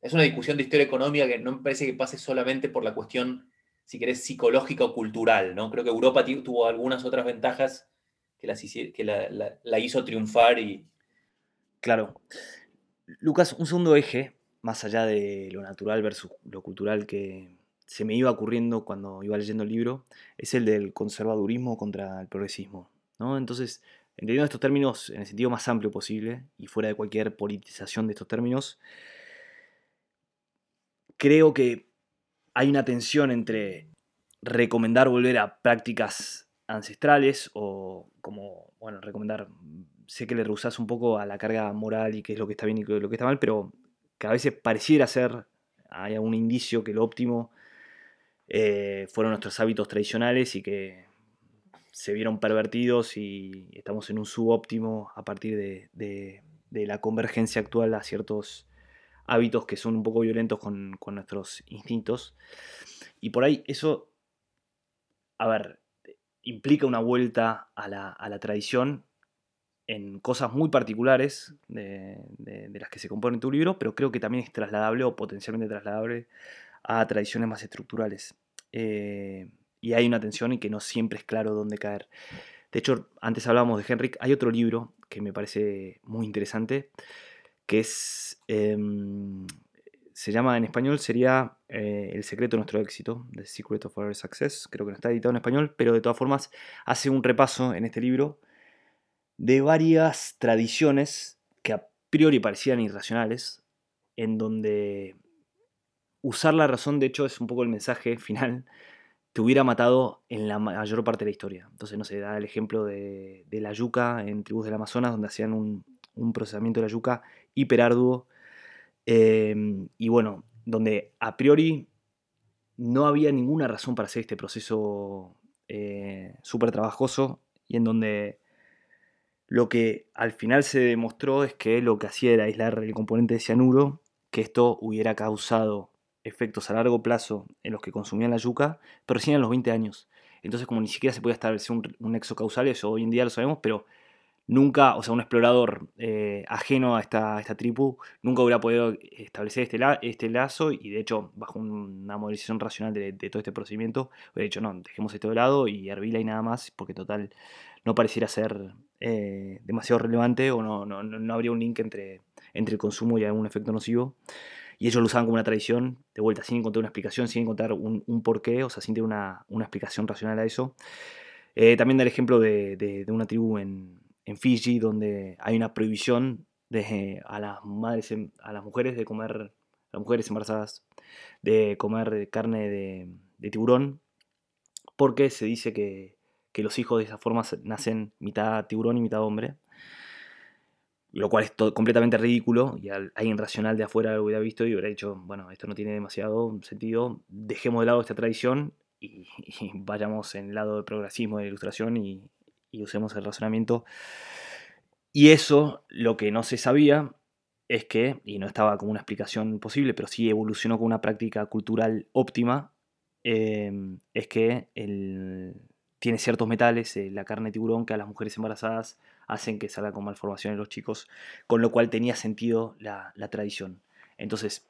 Es una discusión de historia económica que no me parece que pase solamente por la cuestión, si querés, psicológica o cultural, ¿no? Creo que Europa tuvo algunas otras ventajas que, las, que la hizo triunfar y... Claro. Lucas, un segundo eje más allá de lo natural versus lo cultural que se me iba ocurriendo cuando iba leyendo el libro, es el del conservadurismo contra el progresismo. Entonces, entendiendo estos términos en el sentido más amplio posible y fuera de cualquier politización de estos términos, creo que hay una tensión entre recomendar volver a prácticas ancestrales o como, bueno, recomendar, sé que le rehusás un poco a la carga moral y qué es lo que está bien y lo que está mal, pero que a veces pareciera ser, hay algún indicio que lo óptimo eh, fueron nuestros hábitos tradicionales y que se vieron pervertidos y estamos en un subóptimo a partir de, la convergencia actual a ciertos hábitos que son un poco violentos con, nuestros instintos. Y por ahí eso, a ver, implica una vuelta a la, a la tradición en cosas muy particulares de, las que se compone tu libro, pero creo que también es trasladable o potencialmente trasladable a tradiciones más estructurales. Eh, y hay una tensión y que no siempre es claro dónde caer. De hecho, antes hablábamos de Henrik, hay otro libro que me parece muy interesante, que es, em, se llama en español, sería eh, El secreto de nuestro éxito, The Secret of Our Success, creo que no está editado en español, pero de todas formas hace un repaso en este libro de varias tradiciones que a priori parecían irracionales, en donde usar la razón, de hecho, es un poco el mensaje *laughs* final, te hubiera matado en la mayor parte de la historia. Entonces, no sé, da el ejemplo de, la yuca en tribus del Amazonas, donde hacían un, procesamiento de la yuca hiper arduo. Em, y bueno, donde a priori no había ninguna razón para hacer este proceso eh, súper trabajoso y en donde lo que al final se demostró es que lo que hacía era aislar el componente de cianuro, que esto hubiera causado efectos a largo plazo en los que consumían la yuca, pero recién a los 20 años. Entonces, como ni siquiera se puede establecer un, un nexo causal, eso hoy en día lo sabemos, pero nunca, o sea, un explorador eh, ajeno a esta, esta, tribu, nunca hubiera podido establecer este, este lazo y de hecho, bajo una modelización racional de, todo este procedimiento, hubiera dicho, no, dejemos esto de lado y hervila y nada más, porque total no pareciera ser eh, demasiado relevante o no, no, no, habría un link entre, entre el consumo y algún efecto nocivo. Y ellos lo usaban como una tradición, de vuelta, sin encontrar una explicación, sin encontrar un, un porqué, o sea, sin tener una, una explicación racional a eso. Eh, también da el ejemplo de, de, de una tribu en, en Fiji, donde hay una prohibición de, a las madres, em, a las mujeres de comer, a las mujeres embarazadas, de comer carne de, tiburón, porque se dice que, los hijos de esa forma nacen mitad tiburón y mitad hombre, lo cual es completamente ridículo, y alguien racional de afuera lo hubiera visto y hubiera dicho, bueno, esto no tiene demasiado sentido, dejemos de lado esta tradición y, *laughs* y vayamos en el lado del progresismo, de ilustración y, y usemos el razonamiento. Y eso, lo que no se sabía es que, y no estaba como una explicación posible, pero sí evolucionó con una práctica cultural óptima, em, es que tiene ciertos metales, eh, la carne de tiburón, que a las mujeres embarazadas hacen que salga con malformación en los chicos, con lo cual tenía sentido la, tradición. Entonces,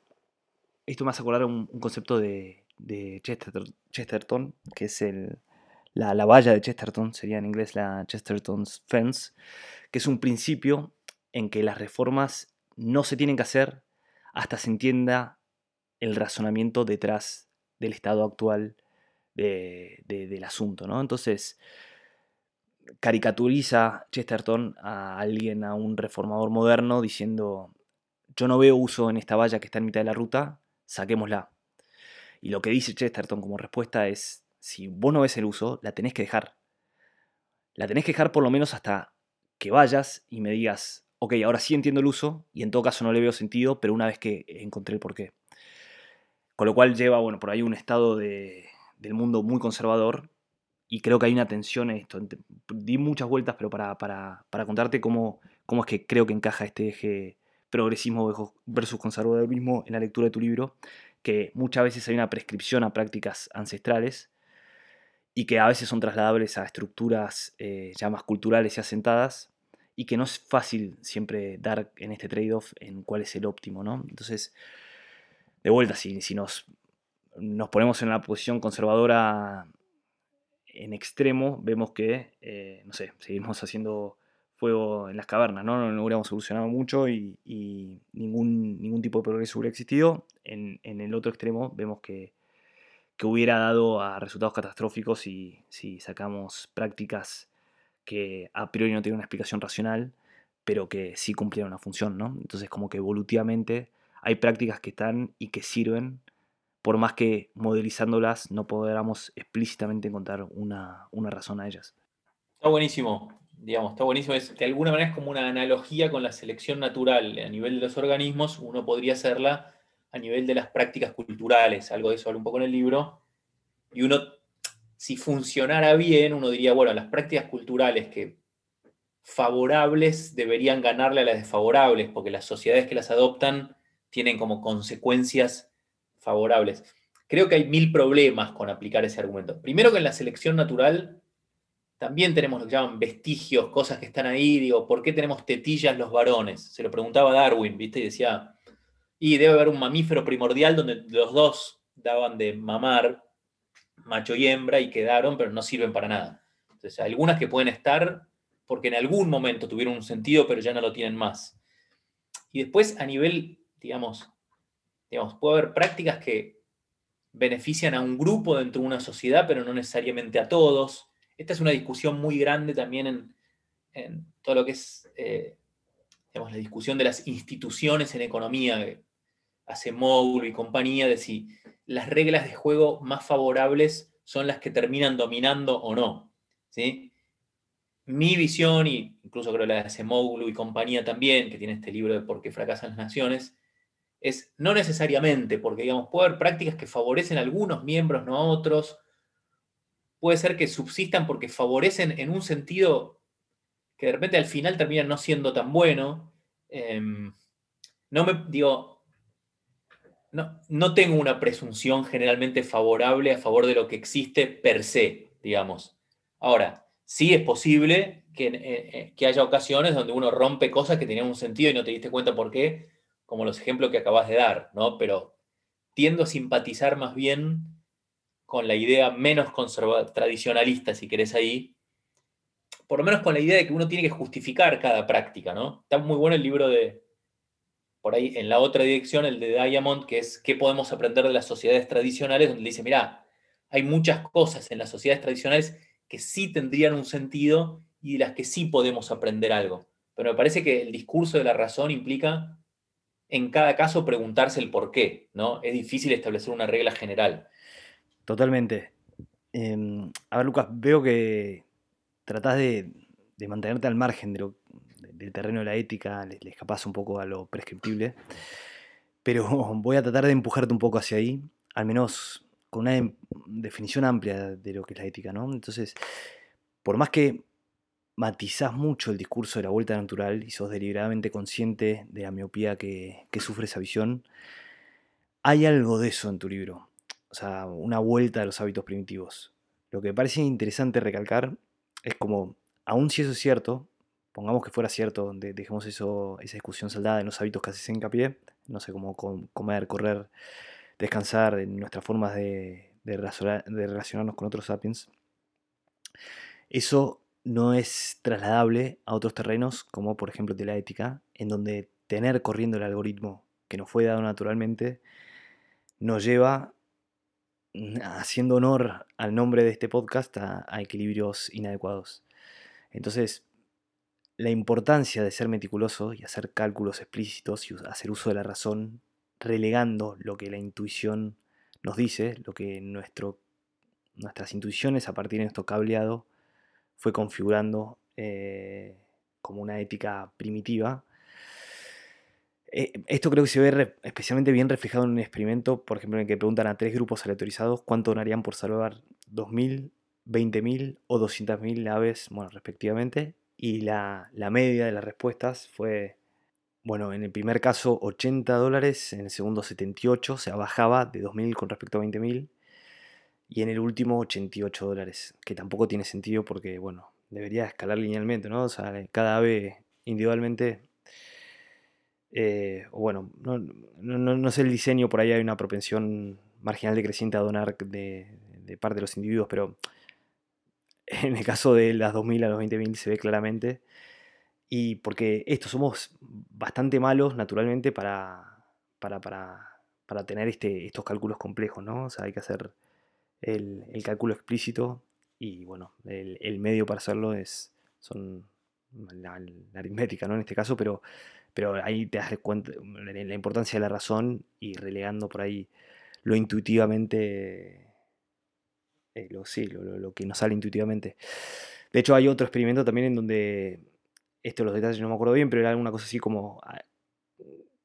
esto me hace acordar un, un concepto de, de Chesterton, que es el, la, la valla de Chesterton, sería en inglés la Chesterton's Fence, que es un principio en que las reformas no se tienen que hacer hasta se entienda el razonamiento detrás del estado actual del asunto, ¿no? Entonces, caricaturiza Chesterton a alguien, a un reformador moderno, diciendo, yo no veo uso en esta valla que está en mitad de la ruta, saquémosla. Y lo que dice Chesterton como respuesta es, si vos no ves el uso, la tenés que dejar. La tenés que dejar por lo menos hasta que vayas y me digas, ok, ahora sí entiendo el uso y en todo caso no le veo sentido, pero una vez que encontré el porqué. Con lo cual lleva, bueno, por ahí un estado del mundo muy conservador y creo que hay una tensión en esto. Di muchas vueltas, pero para, contarte cómo, cómo es que creo que encaja este eje progresismo versus conservadurismo en la lectura de tu libro, que muchas veces hay una prescripción a prácticas ancestrales y que a veces son trasladables a estructuras eh, ya más culturales y asentadas, y que no es fácil siempre dar en este trade-off en cuál es el óptimo, ¿no? Entonces, de vuelta, si, nos, nos ponemos en la posición conservadora en extremo, vemos que, eh, no sé, seguimos haciendo fuego en las cavernas, ¿no? No, hubiéramos solucionado mucho y, ningún, ningún tipo de progreso hubiera existido. En, el otro extremo vemos que, que, hubiera dado a resultados catastróficos si, si sacamos prácticas que a priori no tiene una explicación racional, pero que sí cumplieron una función, ¿no? Entonces como que evolutivamente hay prácticas que están y que sirven, por más que modelizándolas no podamos explícitamente encontrar una, razón a ellas. Está buenísimo, digamos, está buenísimo. de alguna manera es como una analogía con la selección natural. A nivel de los organismos, uno podría hacerla a nivel de las prácticas culturales, algo de eso habla un poco en el libro, y uno si funcionara bien, uno diría, bueno, las prácticas culturales que favorables deberían ganarle a las desfavorables, porque las sociedades que las adoptan tienen como consecuencias favorables. Creo que hay mil problemas con aplicar ese argumento. Primero que en la selección natural también tenemos lo que llaman vestigios, cosas que están ahí. Digo, ¿por qué tenemos tetillas los varones? Se lo preguntaba Darwin, ¿viste? Y decía, y debe haber un mamífero primordial donde los dos daban de mamar macho y hembra y quedaron, pero no sirven para nada. Entonces, algunas que pueden estar porque en algún momento tuvieron un sentido, pero ya no lo tienen más. Y después, a nivel, digamos, digamos puede haber prácticas que benefician a un grupo dentro de una sociedad, pero no necesariamente a todos. Esta es una discusión muy grande también en, todo lo que es eh, digamos, la discusión de las instituciones en economía, hace módulo y compañía, de si las reglas de juego más favorables son las que terminan dominando o no. ¿sí? Mi visión, y incluso creo la de Semoglu y compañía también, que tiene este libro de Por qué fracasan las naciones, es no necesariamente, porque digamos, puede haber prácticas que favorecen a algunos miembros, no a otros. Puede ser que subsistan porque favorecen en un sentido que de repente al final terminan no siendo tan bueno. Em, no me digo, no, tengo una presunción generalmente favorable a favor de lo que existe per se, digamos. Ahora, sí es posible que, eh, eh, haya ocasiones donde uno rompe cosas que tenían un sentido y no te diste cuenta por qué, como los ejemplos que acabas de dar, ¿no? Pero tiendo a simpatizar más bien con la idea menos tradicionalista, si querés ahí, por lo menos con la idea de que uno tiene que justificar cada práctica, ¿no? Está muy bueno el libro de, por ahí en la otra dirección, el de Diamond, que es qué podemos aprender de las sociedades tradicionales, donde dice, mira, hay muchas cosas en las sociedades tradicionales que sí tendrían un sentido y de las que sí podemos aprender algo. Pero me parece que el discurso de la razón implica en cada caso preguntarse el por qué, ¿no? Es difícil establecer una regla general. Totalmente. Em, a ver, Lucas, veo que tratás de, de mantenerte al margen de lo, del terreno de la ética, le, escapas un poco a lo prescriptible, pero *laughs* voy a tratar de empujarte un poco hacia ahí, al menos con una em, definición amplia de lo que es la ética, ¿no? Entonces, por más que matizás mucho el discurso de la vuelta natural y sos deliberadamente consciente de la miopía que, que sufre esa visión, hay algo de eso en tu libro, o sea, una vuelta a los hábitos primitivos. Lo que me parece interesante recalcar es como, aun si eso es cierto, pongamos que fuera cierto, dejemos eso, esa discusión saldada en los hábitos que haces hincapié, no sé, cómo comer, correr, descansar, en nuestras formas de, de, relacionarnos con otros sapiens. Eso no es trasladable a otros terrenos, como por ejemplo de la ética, en donde tener corriendo el algoritmo que nos fue dado naturalmente nos lleva, mm, haciendo honor al nombre de este podcast, a equilibrios inadecuados. Entonces, la importancia de ser meticuloso y hacer cálculos explícitos y hacer uso de la razón, relegando lo que la intuición nos dice, lo que nuestro, nuestras intuiciones a partir de nuestro cableado fue configurando eh, como una ética primitiva. Eh, esto creo que se ve especialmente bien reflejado en un experimento, por ejemplo, en el que preguntan a tres grupos aleatorizados cuánto donarían por salvar 2.000, 20.000 o 200.000 aves, bueno, respectivamente, y la, media de las respuestas fue, bueno, en el primer caso 80 dólares, en el segundo 78, o sea, bajaba de 2.000 con respecto a 20.000, y en el último 88 dólares, que tampoco tiene sentido porque, bueno, debería escalar linealmente, ¿no? O sea, cada ave individualmente, eh, o bueno, no, no, sé el diseño, por ahí hay una propensión marginal decreciente a donar de parte de los individuos, pero en el caso de las 2.000 a los 20.000 se ve claramente. Y porque esto somos bastante malos naturalmente para, para, para, tener este, estos cálculos complejos, ¿no? O sea, hay que hacer el, cálculo explícito y bueno, el, medio para hacerlo es son la, aritmética, ¿no? En este caso, pero, pero ahí te das cuenta la importancia de la razón y relegando por ahí lo intuitivamente eh, lo, sí, lo, que nos sale intuitivamente. De hecho, hay otro experimento también en donde, esto los detalles no me acuerdo bien, pero era alguna cosa así como ah,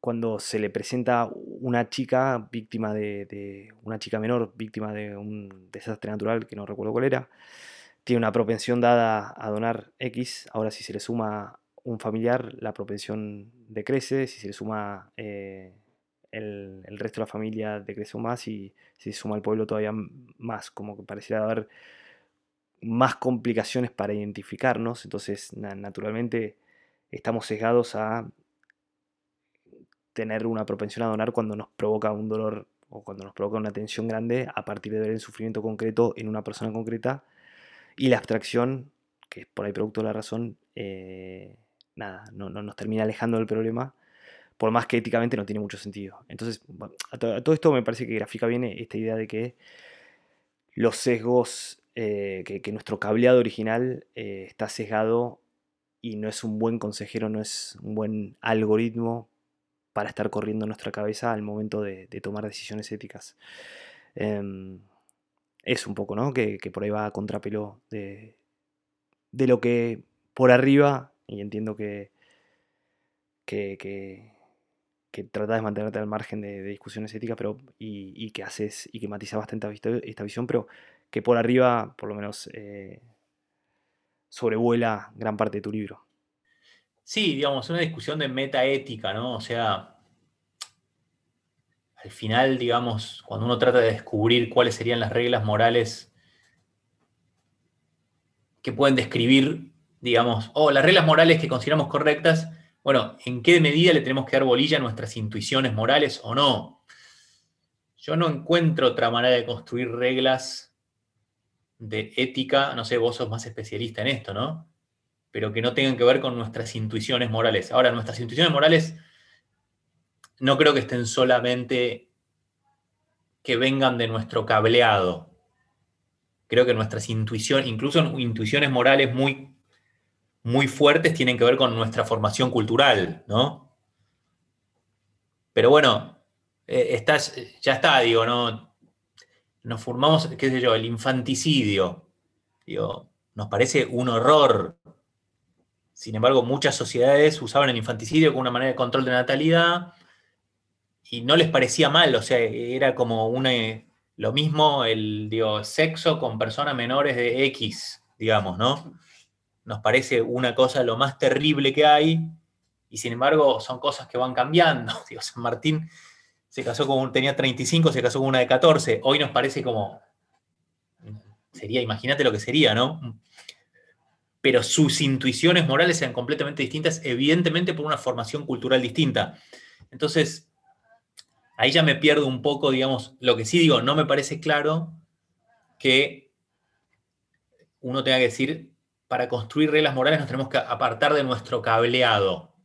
cuando se le presenta una chica víctima de, una chica menor víctima de un desastre natural que no recuerdo cuál era, tiene una propensión dada a donar X, ahora si se le suma un familiar, la propensión decrece, si se le suma eh, el, resto de la familia decreció más y se suma el pueblo todavía más, como que pareciera haber más complicaciones para identificarnos, entonces naturalmente estamos sesgados a tener una propensión a donar cuando nos provoca un dolor o cuando nos provoca una tensión grande a partir de ver el sufrimiento concreto en una persona concreta. Y la abstracción, que es por ahí producto de la razón, eh, nada, no, nos termina alejando del problema por más que éticamente no tiene mucho sentido. Entonces, a, todo esto me parece que grafica bien esta idea de que los sesgos, eh, que, nuestro cableado original eh, está sesgado y no es un buen consejero, no es un buen algoritmo para estar corriendo en nuestra cabeza al momento de, tomar decisiones éticas. Em, es un poco, ¿no? Que, por ahí va a contrapelo de, de lo que por arriba, y entiendo que, que trata de mantenerte al margen de, discusiones éticas, pero y, que haces y que matiza bastante esta visión, pero que por arriba, por lo menos, eh, sobrevuela gran parte de tu libro. Sí, digamos, una discusión de metaética, ¿no? O sea, al final, digamos, cuando uno trata de descubrir cuáles serían las reglas morales que pueden describir, digamos, o las reglas morales que consideramos correctas, bueno, ¿en qué medida le tenemos que dar bolilla a nuestras intuiciones morales o no? Yo no encuentro otra manera de construir reglas de ética, no sé, vos sos más especialista en esto, ¿no? Pero que no tengan que ver con nuestras intuiciones morales. Ahora, nuestras intuiciones morales no creo que estén solamente que vengan de nuestro cableado. Creo que nuestras intuiciones, incluso intuiciones morales muy muy fuertes tienen que ver con nuestra formación cultural, ¿no? Pero bueno, eh, ya está, digo, ¿no? Nos formamos, qué sé yo, el infanticidio. Digo, nos parece un horror. Sin embargo, muchas sociedades usaban el infanticidio como una manera de control de natalidad y no les parecía mal, o sea, era como una, lo mismo el digo, sexo con personas menores de X, digamos, ¿no? Nos parece una cosa lo más terrible que hay, y sin embargo son cosas que van cambiando. *laughs* San Martín se casó con, tenía 35, se casó con una de 14, hoy nos parece como, sería, imagínate lo que sería, ¿no? Pero sus intuiciones morales sean completamente distintas, evidentemente por una formación cultural distinta. Entonces, ahí ya me pierdo un poco, digamos, lo que sí digo, no me parece claro que uno tenga que decir, para construir reglas morales nos tenemos que apartar de nuestro cableado.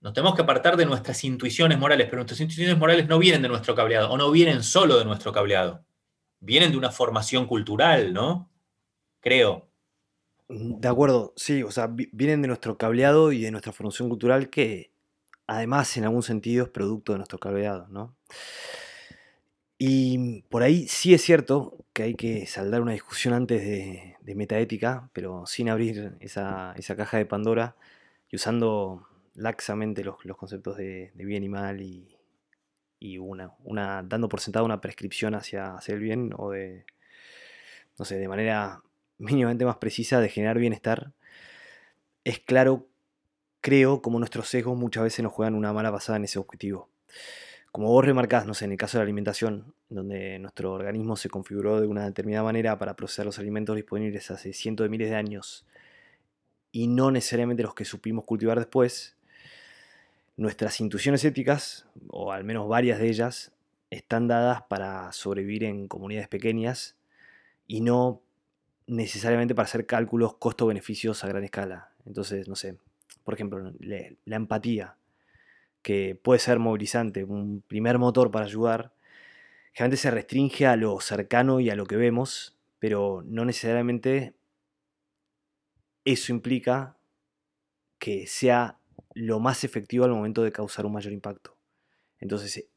Nos tenemos que apartar de nuestras intuiciones morales, pero nuestras intuiciones morales no vienen de nuestro cableado, o no vienen solo de nuestro cableado. Vienen de una formación cultural, ¿no? Creo. De acuerdo, sí, o sea, vienen de nuestro cableado y de nuestra formación cultural que además en algún sentido es producto de nuestro cableado, ¿no? Y por ahí sí es cierto que hay que saldar una discusión antes de, metaética, pero sin abrir esa, caja de Pandora y usando laxamente los, conceptos de, bien y mal y, una, una, dando por sentado una prescripción hacia hacer el bien o de, no sé, de manera *laughs* mínimamente más precisa de generar bienestar, es claro, creo, como nuestros sesgos muchas veces nos juegan una mala pasada en ese objetivo. Como vos remarcás, no sé, en el caso de la alimentación, donde nuestro organismo se configuró de una determinada manera para procesar los alimentos disponibles hace cientos de miles de años y no necesariamente los que supimos cultivar después, nuestras intuiciones éticas, o al menos varias de ellas, están dadas para sobrevivir en comunidades pequeñas y no necesariamente para hacer cálculos costo-beneficios a gran escala. Entonces, no sé, por ejemplo, la empatía que puede ser movilizante, un primer motor para ayudar, generalmente se restringe a lo cercano y a lo que vemos, pero no necesariamente eso implica que sea lo más efectivo al momento de causar un mayor impacto. Entonces,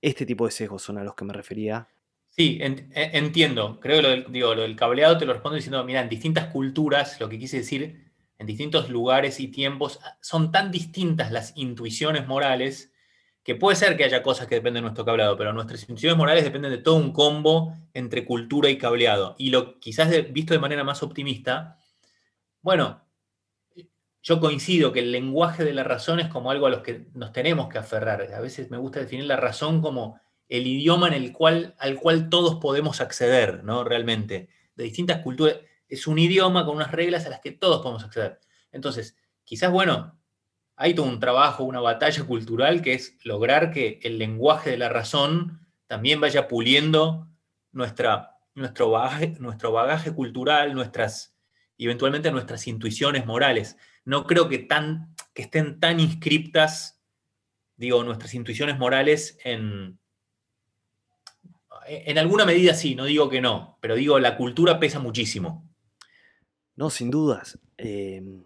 este tipo de sesgos son a los que me refería. Sí, e, entiendo. Creo que lo del, digo, lo del cableado te lo respondo diciendo, mira, en distintas culturas, lo que quise decir en distintos lugares y tiempos, son tan distintas las intuiciones morales que puede ser que haya cosas que dependen de nuestro cableado, pero nuestras intuiciones morales dependen de todo un combo entre cultura y cableado. Y lo quizás visto de manera más optimista, bueno, yo coincido que el lenguaje de la razón es como algo a los que nos tenemos que aferrar. A veces me gusta definir la razón como el idioma en el cual, al cual todos podemos acceder, ¿no? Realmente, de distintas culturas es un idioma con unas reglas a las que todos podemos acceder. Entonces, quizás, bueno, hay todo un trabajo, una batalla cultural que es lograr que el lenguaje de la razón también vaya puliendo nuestra, nuestro, bagaje, nuestro bagaje cultural, nuestras, eventualmente nuestras intuiciones morales. No creo que, tan, que estén tan inscriptas, digo, nuestras intuiciones morales en, en alguna medida sí, no digo que no, pero digo, la cultura pesa muchísimo. No, sin dudas. Em,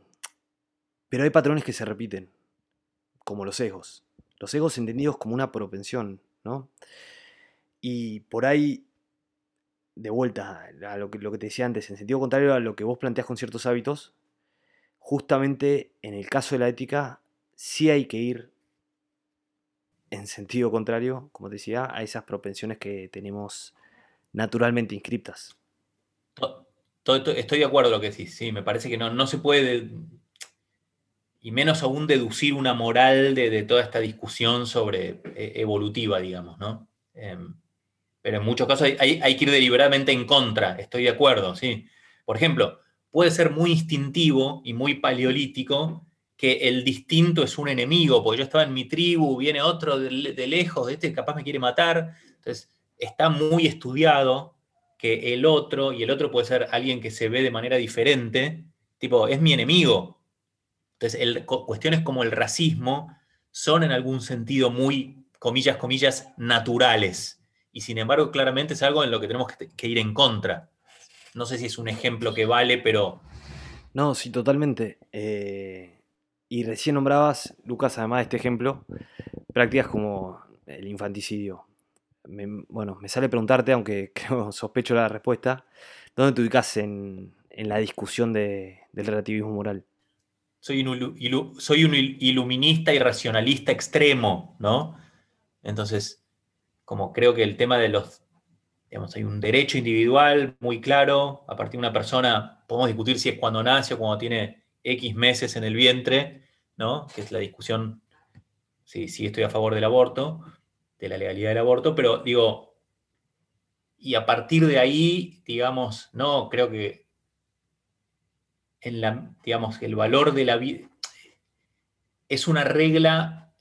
pero hay patrones que se repiten, como los egos. Los egos entendidos como una propensión, ¿no? Y por ahí, de vuelta a lo que, lo que te decía antes, en sentido contrario a lo que vos planteas con ciertos hábitos, justamente en el caso de la ética, sí hay que ir en sentido contrario, como te decía, a esas propensiones que tenemos naturalmente inscriptas. Estoy de acuerdo con lo que decís, sí, me parece que no, no se puede, y menos aún deducir una moral de, toda esta discusión sobre eh, evolutiva, digamos, ¿no? Em, pero en muchos casos hay, que ir deliberadamente en contra, estoy de acuerdo, sí. Por ejemplo, puede ser muy instintivo y muy paleolítico que el distinto es un enemigo, porque yo estaba en mi tribu, viene otro de, de lejos, este capaz me quiere matar, entonces está muy estudiado que el otro, y el otro puede ser alguien que se ve de manera diferente, tipo, es mi enemigo. Entonces, cuestiones como el racismo son en algún sentido muy, comillas, comillas, naturales. Y sin embargo, claramente es algo en lo que tenemos que, ir en contra. No sé si es un ejemplo que vale, pero... No, sí, totalmente. Eh, y recién nombrabas, Lucas, además de este ejemplo, prácticas como el infanticidio bueno, me sale preguntarte, aunque *laughs* creo sospecho la respuesta, ¿dónde te ubicas en, la discusión del relativismo moral? Soy un, soy un iluminista y racionalista extremo, ¿no? Entonces, como creo que el tema de los, digamos, hay un derecho individual muy claro, a partir de una persona, podemos discutir si es cuando nace o cuando tiene X meses en el vientre, ¿no? Que es la discusión, si, si estoy a favor del aborto, de la legalidad del aborto, pero digo, y a partir de ahí, digamos, no, creo que en la, el valor de la vida es una regla,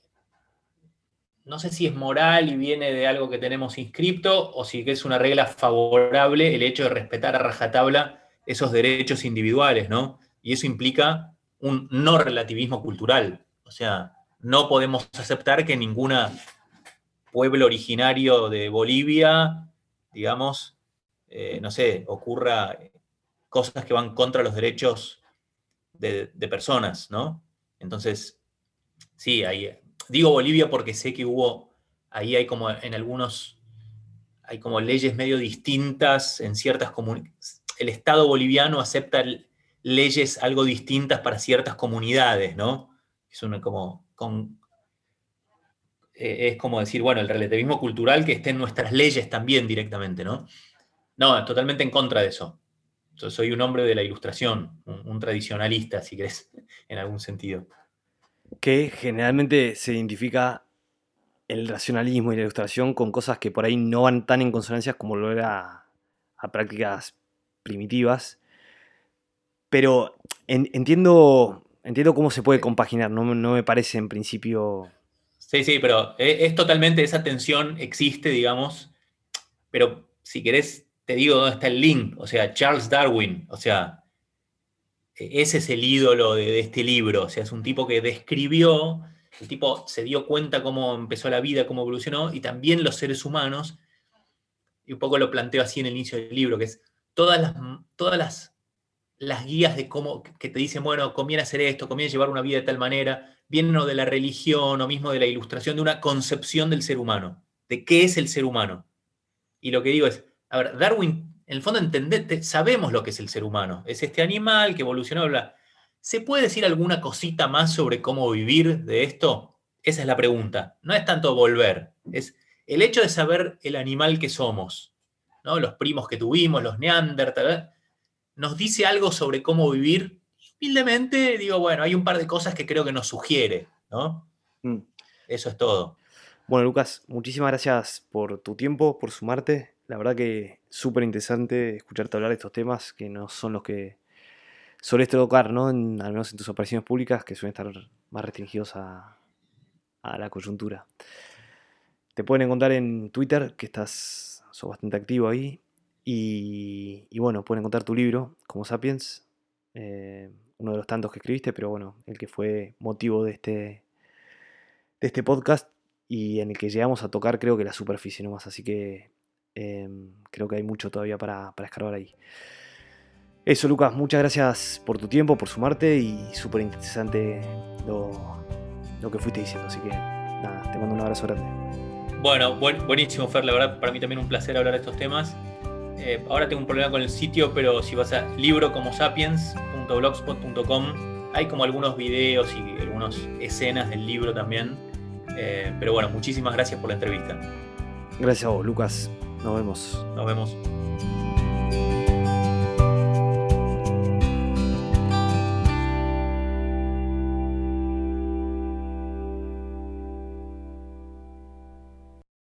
no sé si es moral y viene de algo que tenemos inscripto, o si es una regla favorable el hecho de respetar a rajatabla esos derechos individuales, ¿no? Y eso implica un no relativismo cultural. O sea, no podemos aceptar que ningún pueblo originario de Bolivia, digamos, eh, no sé, ocurra cosas que van contra los derechos de, personas, ¿no? Entonces, sí, ahí, digo Bolivia porque sé que hubo, ahí hay como en algunos, hay como leyes medio distintas en ciertas comunidades. El Estado boliviano acepta leyes algo distintas para ciertas comunidades, ¿no? Es una como, con, eh, es como decir, bueno, el relativismo cultural que esté en nuestras leyes también directamente, ¿no? No, totalmente en contra de eso. Yo soy un hombre de la ilustración, un, tradicionalista, si querés, *laughs* en algún sentido. Que generalmente se identifica el racionalismo y la ilustración con cosas que por ahí no van tan en consonancia como lo era a prácticas primitivas. Pero entiendo, entiendo cómo se puede compaginar, no, no me parece en principio... Sí, sí, pero es, es totalmente, esa tensión existe, digamos, pero si querés te digo dónde está el link, o sea, Charles Darwin, o sea, e-, ese es el ídolo de, este libro, o sea, es un tipo que describió, el tipo se dio cuenta cómo empezó la vida, cómo evolucionó, y también los seres humanos, y un poco lo planteo así en el inicio del libro, que es todas las, todas las, las guías de cómo, que te dicen, bueno, conviene hacer esto, conviene llevar una vida de tal manera, vienen o de la religión o mismo de la ilustración, de una concepción del ser humano, de qué es el ser humano. Y lo que digo es, a ver, Darwin, en el fondo, entendete, sabemos lo que es el ser humano. Es este animal que evolucionó, bla. ¿Se puede decir alguna cosita más sobre cómo vivir de esto? Esa es la pregunta. No es tanto volver, es el hecho de saber el animal que somos, ¿no? Los primos que tuvimos, los neandertal, nos dice algo sobre cómo vivir. Humildemente digo, bueno, hay un par de cosas que creo que nos sugiere, ¿no? Mm. Eso es todo. Bueno, Lucas, muchísimas gracias por tu tiempo, por sumarte. La verdad que súper interesante escucharte hablar de estos temas que no son los que sueles tocar, ¿no? al menos en tus apariciones públicas, que suelen estar más restringidos a, la coyuntura. Te pueden encontrar en Twitter, que estás, sos bastante activo ahí. Y, bueno, pueden encontrar tu libro, como Sapiens, eh, uno de los tantos que escribiste, pero bueno, el que fue motivo de este, de este podcast y en el que llegamos a tocar creo que la superficie nomás. Así que Em, creo que hay mucho todavía para, para escarbar ahí. Eso, Lucas, muchas gracias por tu tiempo, por sumarte y súper interesante lo, lo, que fuiste diciendo. Así que nada, te mando un abrazo grande. Bueno, buenísimo, Fer. La verdad, para mí también un placer hablar de estos temas. Eh, ahora tengo un problema con el sitio, pero si vas a librocomosapiens.blogspot.com, hay como algunos videos y algunas escenas del libro también. Eh, pero bueno, muchísimas gracias por la entrevista. Gracias a vos, Lucas. Nos vemos. Nos vemos.